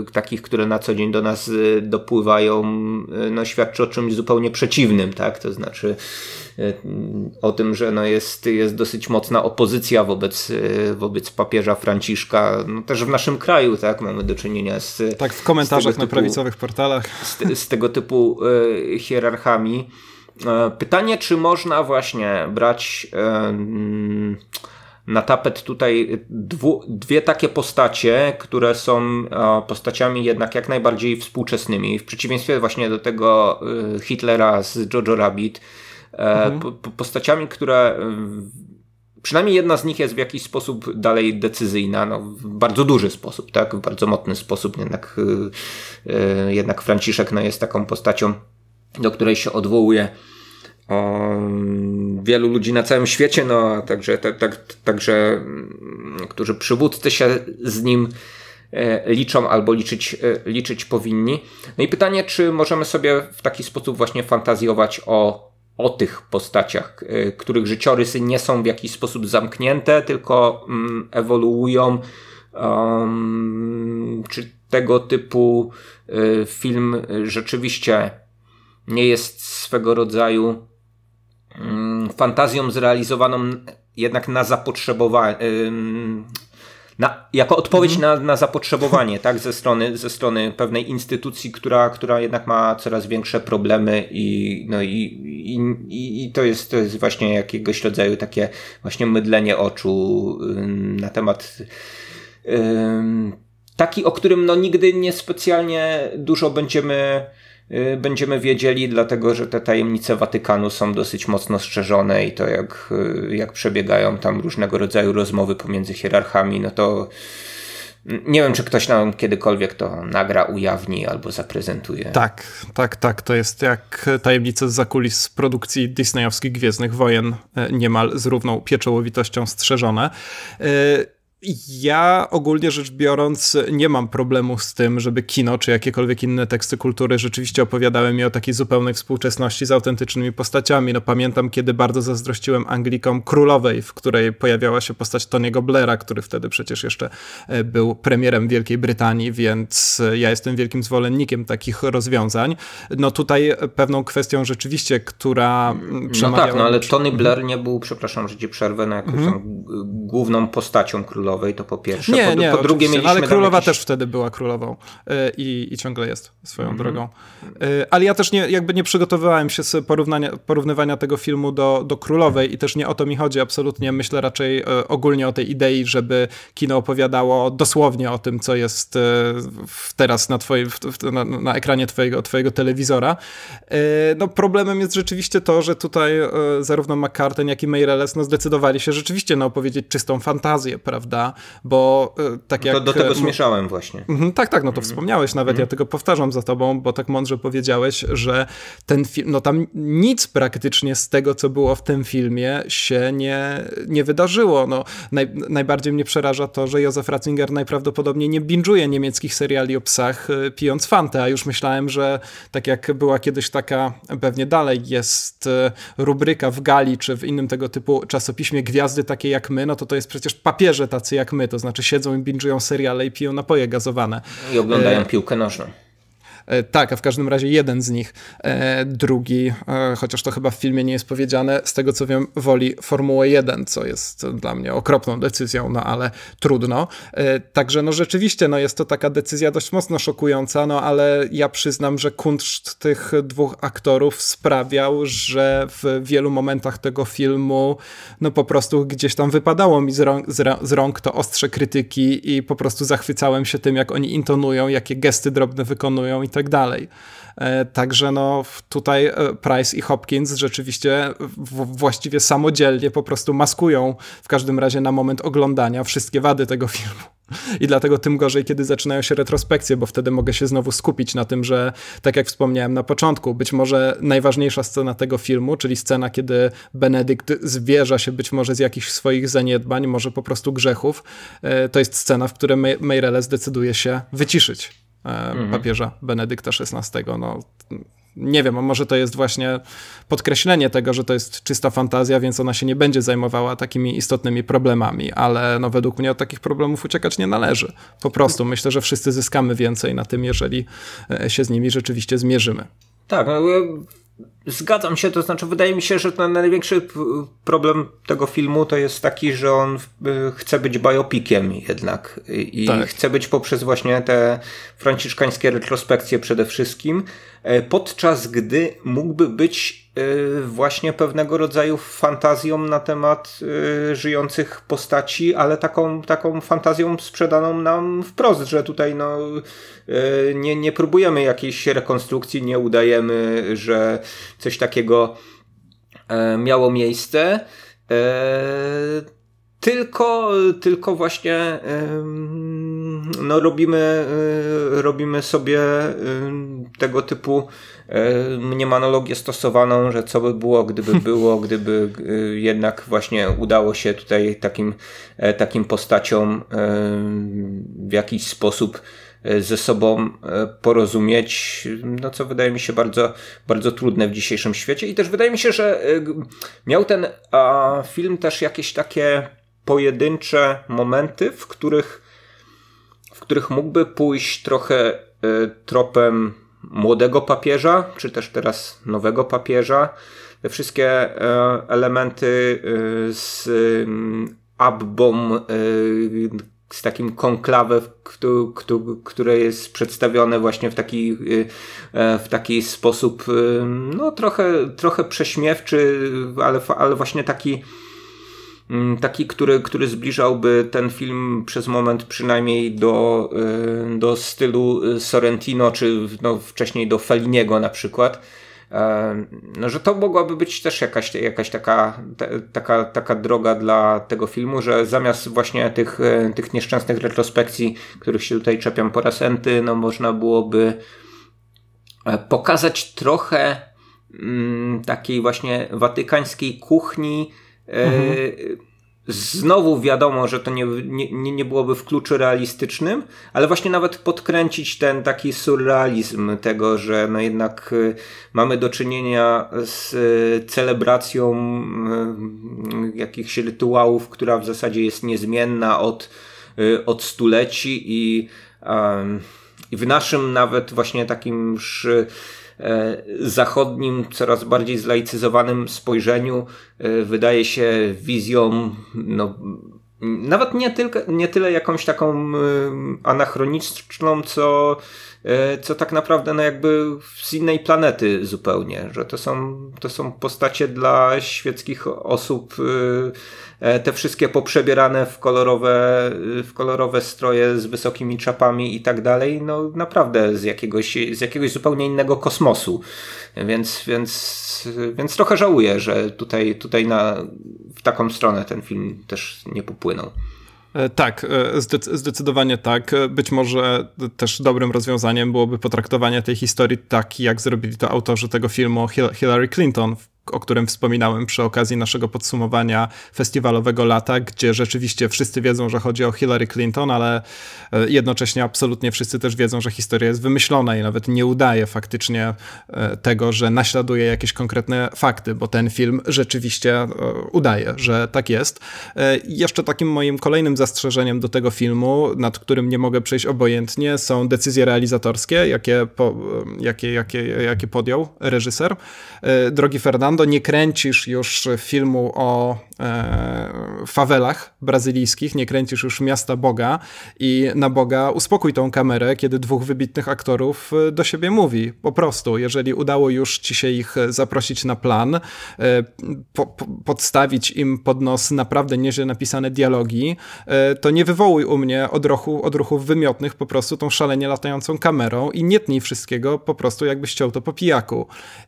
e, takich, które na co dzień do nas dopływają, no, świadczy o czymś zupełnie przeciwnym, tak? To znaczy, o tym, że no jest, jest dosyć mocna opozycja wobec, wobec papieża Franciszka, no też w naszym kraju, tak, mamy do czynienia z... Tak, w komentarzach typu, na prawicowych portalach. Z, z tego typu hierarchami. E, pytanie, czy można właśnie brać y, na tapet tutaj dwu, dwie takie postacie, które są postaciami jednak jak najbardziej współczesnymi. W przeciwieństwie właśnie do tego Hitlera z Jojo Rabbit, E, mhm. postaciami, które przynajmniej jedna z nich jest w jakiś sposób dalej decyzyjna, no, w bardzo duży sposób, tak, w bardzo mocny sposób, jednak, jednak Franciszek no, jest taką postacią, do której się odwołuje wielu ludzi na całym świecie, no, także, tak, tak, także mm, którzy przywódcy się z nim e, liczą albo liczyć, e, liczyć powinni. No i pytanie, czy możemy sobie w taki sposób właśnie fantazjować o o tych postaciach, y, których życiorysy nie są w jakiś sposób zamknięte, tylko mm, ewoluują. Um, czy tego typu film rzeczywiście nie jest swego rodzaju fantazją zrealizowaną jednak na zapotrzebowanie, na, jako odpowiedź mhm. na, na zapotrzebowanie tak, ze, strony, ze strony pewnej instytucji, która, która jednak ma coraz większe problemy i, no i, i, i to, jest, to jest właśnie jakiegoś rodzaju takie właśnie mydlenie oczu na temat taki, o którym no nigdy niespecjalnie dużo będziemy będziemy wiedzieli, dlatego że te tajemnice Watykanu są dosyć mocno strzeżone i to jak, y, jak przebiegają tam różnego rodzaju rozmowy pomiędzy hierarchami, no to nie wiem, czy ktoś nam kiedykolwiek to nagra, ujawni albo zaprezentuje. Tak, tak, tak. To jest jak tajemnice z zakulis produkcji disneyowskich Gwiezdnych Wojen, e, niemal z równą pieczołowitością strzeżone. E, ja ogólnie rzecz biorąc nie mam problemu z tym, żeby kino czy jakiekolwiek inne teksty kultury rzeczywiście opowiadały mi o takiej zupełnej współczesności z autentycznymi postaciami. No pamiętam, kiedy bardzo zazdrościłem Anglikom Królowej, w której pojawiała się postać Tony'ego Blaira, który wtedy przecież jeszcze e, był premierem Wielkiej Brytanii, więc e, ja jestem wielkim zwolennikiem takich rozwiązań. No tutaj pewną kwestią rzeczywiście, która No tak, no ale Tony Blair nie był, przepraszam, że ci przerwę, na jakąś mhm. główną postacią królowej królowej, to po pierwsze. Nie, po, nie, po drugie mieliśmy ale królowa jakiś... też wtedy była królową yy, i, i ciągle jest swoją mm -hmm. drogą. Yy, ale ja też nie, jakby nie przygotowywałem się z porównania, porównywania tego filmu do, do królowej i też nie o to mi chodzi absolutnie. Myślę raczej yy, ogólnie o tej idei, żeby kino opowiadało dosłownie o tym, co jest teraz na, twoim, na, na, ekranie twojego, twojego telewizora. no problemem jest rzeczywiście to, że tutaj zarówno McCartney, jak i Meireles no zdecydowali się rzeczywiście na opowiedzieć czystą fantazję, prawda? Bo e, tak jak... To do tego e, zmieszałem właśnie. Mhm, tak, tak, no to mhm. wspomniałeś nawet, ja mhm. tylko powtarzam za tobą, bo tak mądrze powiedziałeś, że ten film, no tam nic praktycznie z tego, co było w tym filmie się nie, nie wydarzyło. No, naj, najbardziej mnie przeraża to, że Józef Ratzinger najprawdopodobniej nie binge'uje niemieckich seriali o psach e, pijąc fantę, a już myślałem, że tak jak była kiedyś taka, pewnie dalej jest rubryka w Gali, czy w innym tego typu czasopiśmie Gwiazdy takie jak my, no to to jest przecież papieże tacy jak my, to znaczy siedzą i binge'ują seriale i piją napoje gazowane. I oglądają e... piłkę nożną. E, tak, a w każdym razie jeden z nich, e, drugi, e, chociaż to chyba w filmie nie jest powiedziane, z tego co wiem, woli Formułę 1, co jest dla mnie okropną decyzją, no ale trudno. Także no rzeczywiście, no jest to taka decyzja dość mocno szokująca, no ale ja przyznam, że kunszt tych dwóch aktorów sprawiał, że w wielu momentach tego filmu, no po prostu gdzieś tam wypadało mi z rąk, z rąk to ostrze krytyki i po prostu zachwycałem się tym, jak oni intonują, jakie gesty drobne wykonują i tak dalej. E, także no tutaj e, Price i Hopkins rzeczywiście właściwie samodzielnie po prostu maskują w każdym razie na moment oglądania wszystkie wady tego filmu. I dlatego tym gorzej, kiedy zaczynają się retrospekcje, bo wtedy mogę się znowu skupić na tym, że tak jak wspomniałem na początku, być może najważniejsza scena tego filmu, czyli scena, kiedy Benedykt zwierza się być może z jakichś swoich zaniedbań, może po prostu grzechów, e, to jest scena, w której Meireles decyduje się wyciszyć mhm. papieża Benedykta XVI. No, nie wiem, może to jest właśnie podkreślenie tego, że to jest czysta fantazja, więc ona się nie będzie zajmowała takimi istotnymi problemami, ale no, według mnie od takich problemów uciekać nie należy. Po prostu myślę, że wszyscy zyskamy więcej na tym, jeżeli e, się z nimi rzeczywiście zmierzymy. Tak, no, Zgadzam się, to znaczy wydaje mi się, że ten największy problem tego filmu to jest taki, że on chce być biopikiem jednak i tak. chce być poprzez właśnie te franciszkańskie retrospekcje przede wszystkim, e, podczas gdy mógłby być e, właśnie pewnego rodzaju fantazją na temat e, żyjących postaci, ale taką, taką fantazją sprzedaną nam wprost, że tutaj no, nie, nie próbujemy jakiejś rekonstrukcji, nie udajemy, że coś takiego miało miejsce. Tylko, tylko właśnie no robimy, y, robimy sobie tego typu mniemonologię stosowaną, że co by było, gdyby było, gdyby jednak właśnie udało się tutaj takim, e, takim postaciom w jakiś sposób e, ze sobą e, porozumieć, no co wydaje mi się bardzo, bardzo trudne w dzisiejszym świecie. I też wydaje mi się, że miał ten film też jakieś takie pojedyncze momenty, w których, w których mógłby pójść trochę e, tropem młodego papieża, czy też teraz nowego papieża. Te wszystkie e, elementy e, z Abbą, z takim konklawem, które jest przedstawione właśnie w taki, w taki sposób, no trochę, trochę prześmiewczy, ale, ale właśnie taki Mm, taki, który, który zbliżałby ten film przez moment przynajmniej do, y, do stylu Sorrentino, czy no, wcześniej do Felliniego na przykład. E, no, że to mogłaby być też jakaś, jakaś taka, taka, taka droga dla tego filmu, że zamiast właśnie tych, e, tych nieszczęsnych retrospekcji, których się tutaj czepiam po raz enty, no można byłoby e, pokazać trochę mm, takiej właśnie watykańskiej kuchni, Mhm. Znowu wiadomo, że to nie, nie, nie byłoby w kluczu realistycznym, ale właśnie nawet podkręcić ten taki surrealizm tego, że no jednak y, mamy do czynienia z y, celebracją jakichś rytuałów, która w zasadzie jest niezmienna od, od stuleci i, i w naszym nawet właśnie takim E, zachodnim, coraz bardziej zlaicyzowanym spojrzeniu e, wydaje się wizją no, nawet nie, tylko, nie tyle jakąś taką e, anachroniczną, co, co tak naprawdę no jakby z innej planety zupełnie, że to są, to są postacie dla świeckich osób E, te wszystkie poprzebierane w kolorowe, w kolorowe stroje z wysokimi czapami i tak dalej, no naprawdę z jakiegoś, z jakiegoś zupełnie innego kosmosu. Więc, więc, więc trochę żałuję, że tutaj, tutaj na, w taką stronę ten film też nie popłynął. E, tak, e, zdecydowanie tak. Być może też dobrym rozwiązaniem byłoby potraktowanie tej historii tak, jak zrobili to autorzy tego filmu Hillary Clinton o którym wspominałem przy okazji naszego podsumowania festiwalowego lata, gdzie rzeczywiście wszyscy wiedzą, że chodzi o Hillary Clinton, ale e, jednocześnie absolutnie wszyscy też wiedzą, że historia jest wymyślona i nawet nie udaje faktycznie e, tego, że naśladuje jakieś konkretne fakty, bo ten film rzeczywiście e, udaje, że tak jest. Jeszcze takim moim kolejnym zastrzeżeniem do tego filmu, nad którym nie mogę przejść obojętnie, są decyzje realizatorskie, jakie, po, jakie, jakie, jakie podjął reżyser. Drogi Fernando, nie kręcisz już filmu o fawelach brazylijskich, nie kręcisz już miasta Boga i na Boga uspokój tą kamerę, kiedy dwóch wybitnych aktorów e, do siebie mówi. Po prostu, jeżeli udało już ci się ich zaprosić na plan, po, po, podstawić im pod nos naprawdę nieźle napisane dialogi, to nie wywołuj u mnie odruchu, odruchów wymiotnych po prostu tą szalenie latającą kamerą i nie tnij wszystkiego po prostu jakbyś chciał to po pijaku.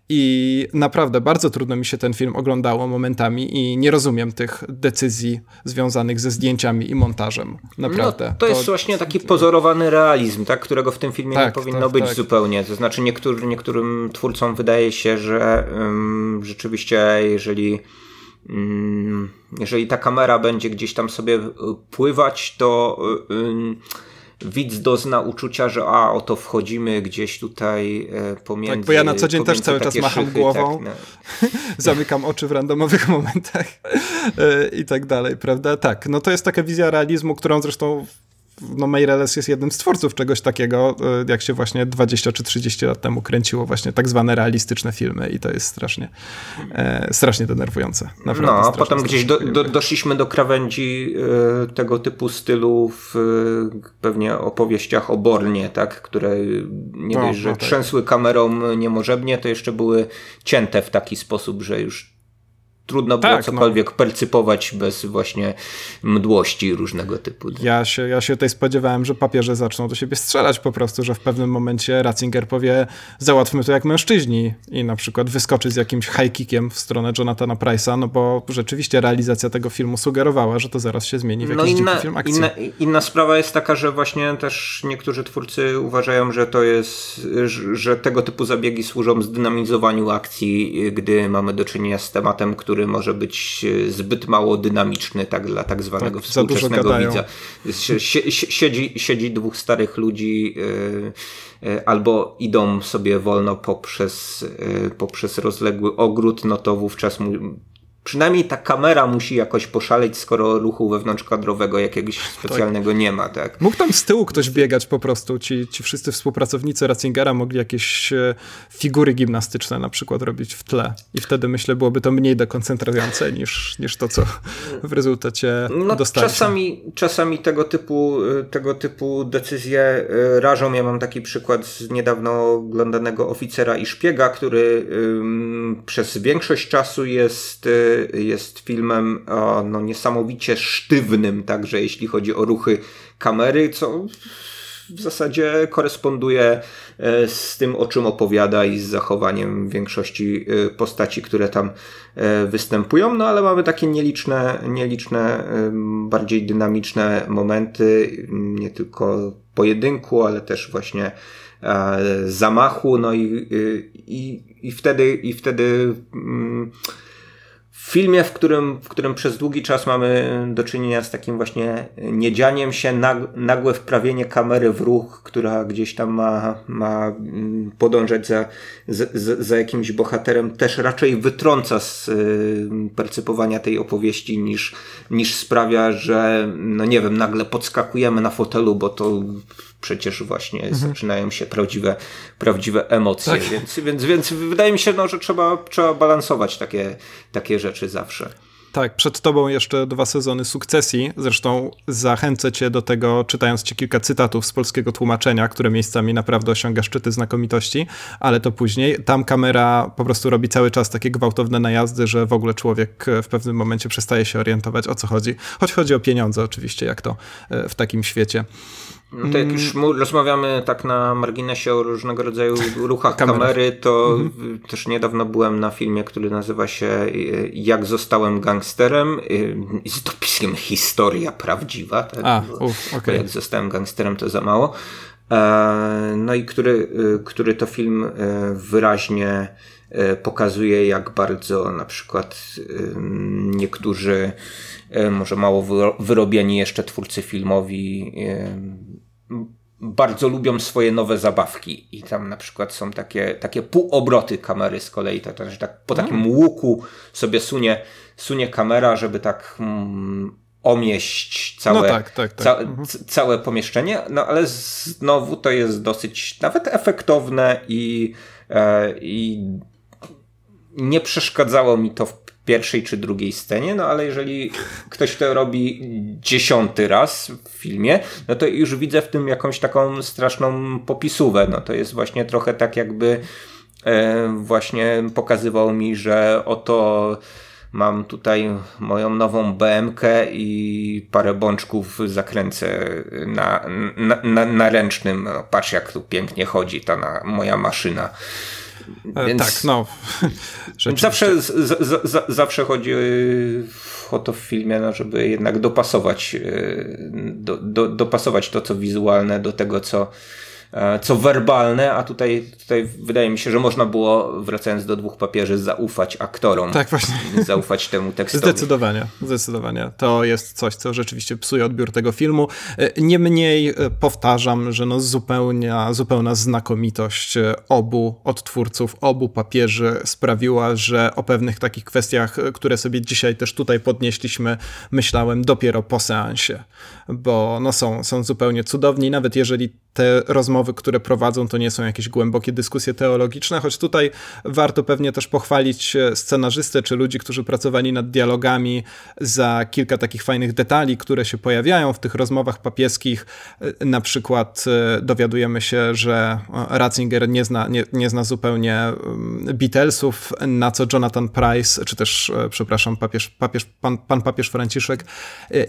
I naprawdę bardzo trudno mi się ten film oglądało momentami i nie rozumiem tych decyzji związanych ze zdjęciami i montażem. Naprawdę. No, to jest to... właśnie taki pozorowany realizm, tak, którego w tym filmie tak, nie powinno tak, być tak. zupełnie. To znaczy niektóry, niektórym twórcom wydaje się, że um, rzeczywiście jeżeli um, jeżeli ta kamera będzie gdzieś tam sobie pływać, to um, widz dozna uczucia, że a oto wchodzimy gdzieś tutaj e, pomiędzy. Tak, bo ja na co dzień też cały czas macham szychy, głową, tak, no. zamykam oczy w randomowych momentach e, i tak dalej, prawda? Tak, no to jest taka wizja realizmu, którą zresztą no Meireles jest jednym z twórców czegoś takiego, e, jak się właśnie 20 czy 30 lat temu kręciło właśnie tak zwane realistyczne filmy i to jest strasznie, e, strasznie denerwujące. Naprawdę no, a potem gdzieś do, do, doszliśmy do krawędzi e, tego typu stylu w e, pewnie opowieściach o Bornie, tak, które nie no, dość, że no, tak. trzęsły kamerą niemożebnie, to jeszcze były cięte w taki sposób, że już trudno było tak, no. cokolwiek no. percypować bez właśnie mdłości różnego typu. Ja się, ja się tutaj spodziewałem, że papieże zaczną do siebie strzelać po prostu, że w pewnym momencie Ratzinger powie załatwmy to jak mężczyźni i na przykład wyskoczy z jakimś high kickiem w stronę Jonathana Price'a, no bo rzeczywiście realizacja tego filmu sugerowała, że to zaraz się zmieni w jakiś no inna, film akcji. Inna, inna sprawa jest taka, że właśnie też niektórzy twórcy uważają, że to jest, że tego typu zabiegi służą zdynamizowaniu akcji, gdy mamy do czynienia z tematem, który który może być e, zbyt mało dynamiczny tak dla tak zwanego tak, współczesnego widza. Siedzi, siedzi dwóch starych ludzi e, e, albo idą sobie wolno poprzez, poprzez rozległy ogród, no to wówczas przynajmniej ta kamera musi jakoś poszaleć, skoro ruchu wewnątrzkadrowego jakiegoś specjalnego tak. nie ma, tak? Mógł tam z tyłu ktoś biegać po prostu. Ci, ci wszyscy współpracownicy Ratzingera mogli jakieś e, figury gimnastyczne na przykład robić w tle. I wtedy myślę, byłoby to mniej dekoncentrujące niż, niż to, co w rezultacie no, Czasami, czasami tego typu, e, tego typu decyzje e, rażą. Ja mam taki przykład z niedawno oglądanego oficera i szpiega, który um, przez większość czasu jest jest filmem no, niesamowicie sztywnym, także jeśli chodzi o ruchy kamery, co w zasadzie koresponduje e, z tym, o czym opowiada i z zachowaniem większości e, postaci, które tam e, występują, no ale mamy takie nieliczne, nieliczne, bardziej dynamiczne momenty, nie tylko pojedynku, ale też właśnie zamachu, no i, i, i wtedy, i wtedy mm, filmie, w którym, w którym przez długi czas mamy do czynienia z takim właśnie niedzianiem się, nagłe wprawienie kamery w ruch, która gdzieś tam ma, ma mm, podążać za, za, za jakimś bohaterem, też raczej wytrąca z y, percypowania tej opowieści niż, niż sprawia, że no nie wiem, nagle podskakujemy na fotelu, bo to przecież właśnie mhm. zaczynają się prawdziwe, prawdziwe emocje. Tak. Więc, więc, więc wydaje mi się, no, że trzeba, trzeba balansować takie, takie rzeczy zawsze. Tak, przed tobą jeszcze dwa sezony sukcesji. Zresztą zachęcę cię do tego, czytając ci kilka cytatów z polskiego tłumaczenia, które miejscami naprawdę osiąga szczyty znakomitości, ale to później. Tam kamera po prostu robi cały czas takie gwałtowne najazdy, że w ogóle człowiek w pewnym momencie przestaje się orientować o co chodzi. Choć chodzi o pieniądze oczywiście, jak to e, w takim świecie. No to jak już mm. rozmawiamy tak na marginesie o różnego rodzaju ruchach kamery, to mhm. też niedawno byłem na filmie, który nazywa się y, Jak zostałem gangsterem y, z dopiskiem historia prawdziwa. Tak? A, uf, okay. Jak zostałem gangsterem to za mało. E, no i który, y, który to film wyraźnie pokazuje, jak bardzo na przykład niektórzy może mało wyrobieni jeszcze twórcy filmowi bardzo lubią swoje nowe zabawki i tam na przykład są takie, takie półobroty kamery z kolei, to, to, że tak po takim mm. łuku sobie sunie, sunie kamera, żeby tak mm, omieść całe, no tak, tak, tak. Ca mhm. całe pomieszczenie, no ale znowu to jest dosyć nawet efektowne i, e, i nie przeszkadzało mi to w pierwszej czy drugiej scenie, no ale jeżeli ktoś to robi dziesiąty raz w filmie, no to już widzę w tym jakąś taką straszną popisówę. No to jest właśnie trochę tak jakby e, właśnie pokazywał mi, że oto mam tutaj moją nową BMK i parę bączków zakręcę na, na, na, na ręcznym. No, patrz jak tu pięknie chodzi ta na, moja maszyna. E, Więc tak, no. zawsze, z, z, z, zawsze chodzi o to w filmie, no, żeby jednak dopasować, e, do, do, dopasować to, co wizualne do tego, co, E, co werbalne, a tutaj, tutaj wydaje mi się, że można było, wracając do dwóch papieży, zaufać aktorom. Tak, właśnie. Zaufać temu tekstowi. Zdecydowanie, zdecydowanie. To jest coś, co rzeczywiście psuje odbiór tego filmu. E, niemniej e, powtarzam, że no zupełnia, zupełna znakomitość obu odtwórców, obu papieży sprawiła, że o pewnych takich kwestiach, które sobie dzisiaj też tutaj podnieśliśmy, myślałem dopiero po seansie, bo no są, są zupełnie cudowni, nawet jeżeli te rozmowy, które prowadzą, to nie są jakieś głębokie dyskusje teologiczne, choć tutaj warto pewnie też pochwalić e, scenarzystę czy ludzi, którzy pracowali nad dialogami za kilka takich fajnych detali, które się pojawiają w tych rozmowach papieskich. E, na przykład e, dowiadujemy się, że Ratzinger nie zna, nie, nie zna zupełnie mm, Beatlesów, na co Jonathan Price, czy też, przepraszam, papież, papież, pan, pan papież Franciszek,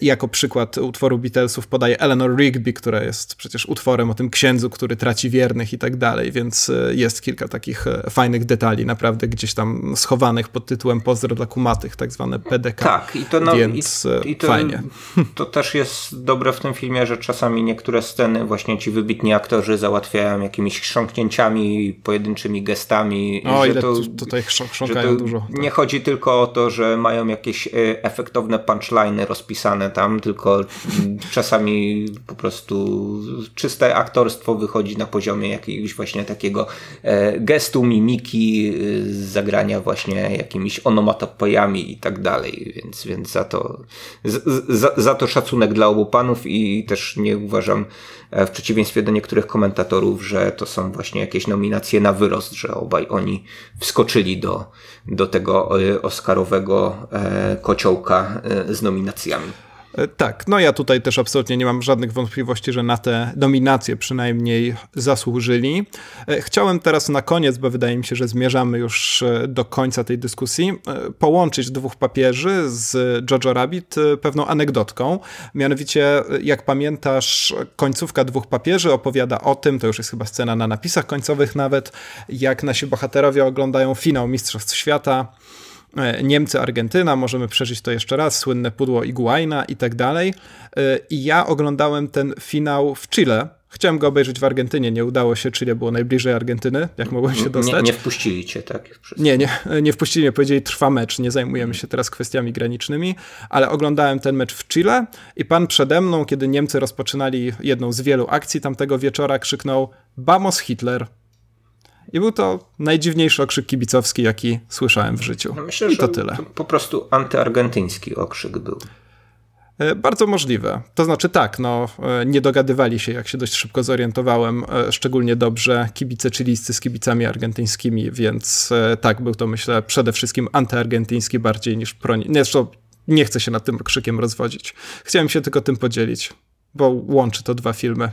jako przykład utworu Beatlesów podaje Eleanor Rigby, która jest przecież utworem tym księdzu, który traci wiernych i tak dalej, więc e, jest kilka takich e, fajnych detali naprawdę gdzieś tam schowanych pod tytułem Pozdro dla kumatych, tak zwane PDK. Tak, i to, no, więc i, i to, fajnie. To też jest dobre w tym filmie, że czasami niektóre sceny właśnie ci wybitni aktorzy załatwiają jakimiś chrząknięciami, pojedynczymi gestami. O, ile to, tutaj chrząkają dużo. Tak. Nie chodzi tylko o to, że mają jakieś e, efektowne punchliny rozpisane tam, tylko czasami po prostu czyste aktorstwo wychodzi na poziomie jakiegoś właśnie takiego e, gestu, mimiki, e, zagrania właśnie jakimiś onomatopojami i tak dalej, więc, więc za, to, za to szacunek dla obu panów i też nie uważam e, w przeciwieństwie do niektórych komentatorów, że to są właśnie jakieś nominacje na wyrost, że obaj oni wskoczyli do, do tego oscarowego kociołka z nominacjami. E, tak, no ja tutaj też absolutnie nie mam żadnych wątpliwości, że na te nominacje przynajmniej zasłużyli. E, chciałem teraz na koniec, bo wydaje mi się, że zmierzamy już e, do końca tej dyskusji, połączyć dwóch papieży z Jojo Rabbit pewną anegdotką. Mianowicie, jak pamiętasz, końcówka dwóch papieży opowiada o tym, to już jest chyba scena na napisach końcowych nawet, jak nasi bohaterowie oglądają finał Mistrzostw Świata Niemcy, Argentyna, możemy przeżyć to jeszcze raz, słynne pudło Iguaina i tak dalej. E, I ja oglądałem ten finał w Chile. Chciałem go obejrzeć w Argentynie, nie udało się, Chile było najbliżej Argentyny, jak mogłem się dostać. Nie, nie wpuścili cię, tak? Nie, nie, nie wpuścili mnie, powiedzieli trwa mecz, nie zajmujemy się teraz kwestiami granicznymi, ale oglądałem ten mecz w Chile i pan przede mną, kiedy Niemcy rozpoczynali jedną z wielu akcji tamtego wieczora, krzyknął Vamos Hitler! I był to najdziwniejszy okrzyk kibicowski, jaki słyszałem w życiu. No myślę, I to tyle. To po prostu antyargentyński okrzyk był. E, bardzo możliwe. To znaczy tak, no, e, nie dogadywali się, jak się dość szybko zorientowałem, e, szczególnie dobrze kibice chiliscy z kibicami argentyńskimi, więc tak, był to myślę przede wszystkim antyargentyński bardziej niż pro... Nie, zresztą nie chcę się nad tym krzykiem rozwodzić. Chciałem się tylko tym podzielić, bo łączy to dwa filmy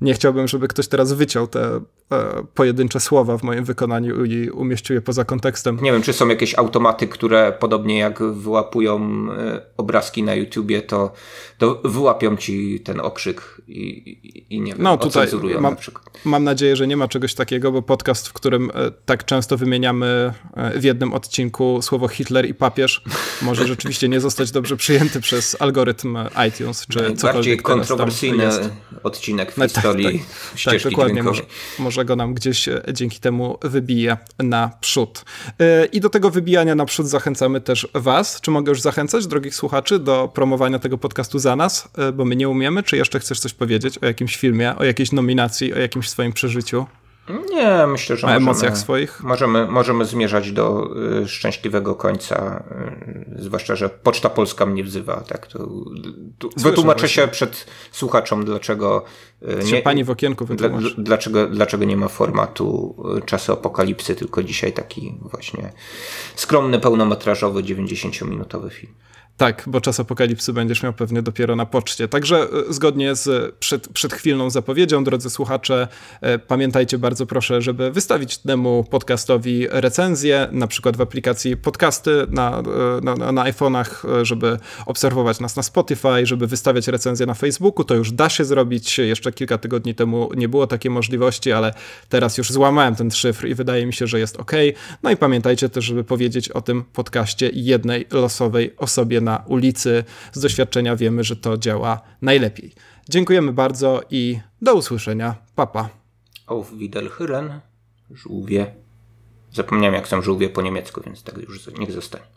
nie chciałbym, żeby ktoś teraz wyciął te e, pojedyncze słowa w moim wykonaniu i umieścił je poza kontekstem. Nie wiem, czy są jakieś automaty, które podobnie jak wyłapują e, obrazki na YouTubie, to, to wyłapią ci ten okrzyk i, i, i nie wiem, no, tutaj mam, na przykład. Mam nadzieję, że nie ma czegoś takiego, bo podcast, w którym e, tak często wymieniamy e, w jednym odcinku słowo Hitler i papież, może rzeczywiście nie zostać dobrze przyjęty przez algorytm iTunes, czy Najbardziej cokolwiek kontrowersyjny odcinek w no, tak, tak, tak, tak dokładnie. Może, może, go nam gdzieś e, dzięki temu wybije naprzód. I do tego wybijania naprzód zachęcamy też was. Czy mogę już zachęcać, drogich słuchaczy, do promowania tego podcastu za nas, bo my nie umiemy? Czy jeszcze chcesz coś powiedzieć o jakimś filmie, o jakiejś nominacji, o jakimś swoim przeżyciu? Nie, myślę, że na możemy, emocjach swoich. Możemy, możemy zmierzać do y, szczęśliwego końca, y, zwłaszcza, że Poczta Polska mnie wzywa. Tak? To, to wytłumaczę się przed słuchaczom, dlaczego y, nie, pani w okienku dla, dlaczego, dlaczego nie ma formatu y, czasu apokalipsy, tylko dzisiaj taki właśnie skromny, pełnometrażowy, 90-minutowy film. Tak, bo czas apokalipsy będziesz miał pewnie dopiero na poczcie. Także e, zgodnie z przed, przedchwilną zapowiedzią, drodzy słuchacze, e, pamiętajcie bardzo proszę, żeby wystawić temu podcastowi recenzję, na przykład w aplikacji podcasty na, e, na, na iPhone'ach, żeby obserwować nas na Spotify, żeby wystawiać recenzję na Facebooku. To już da się zrobić. Jeszcze kilka tygodni temu nie było takiej możliwości, ale teraz już złamałem ten szyfr i wydaje mi się, że jest ok. No i pamiętajcie też, żeby powiedzieć o tym podcaście jednej losowej osobie na ulicy. Z doświadczenia wiemy, że to działa najlepiej. Dziękujemy bardzo i do usłyszenia. Papa. Auf Wiederhören. Żółwie. Zapomniałem, jak są żółwie po niemiecku, więc tak już niech zostanie.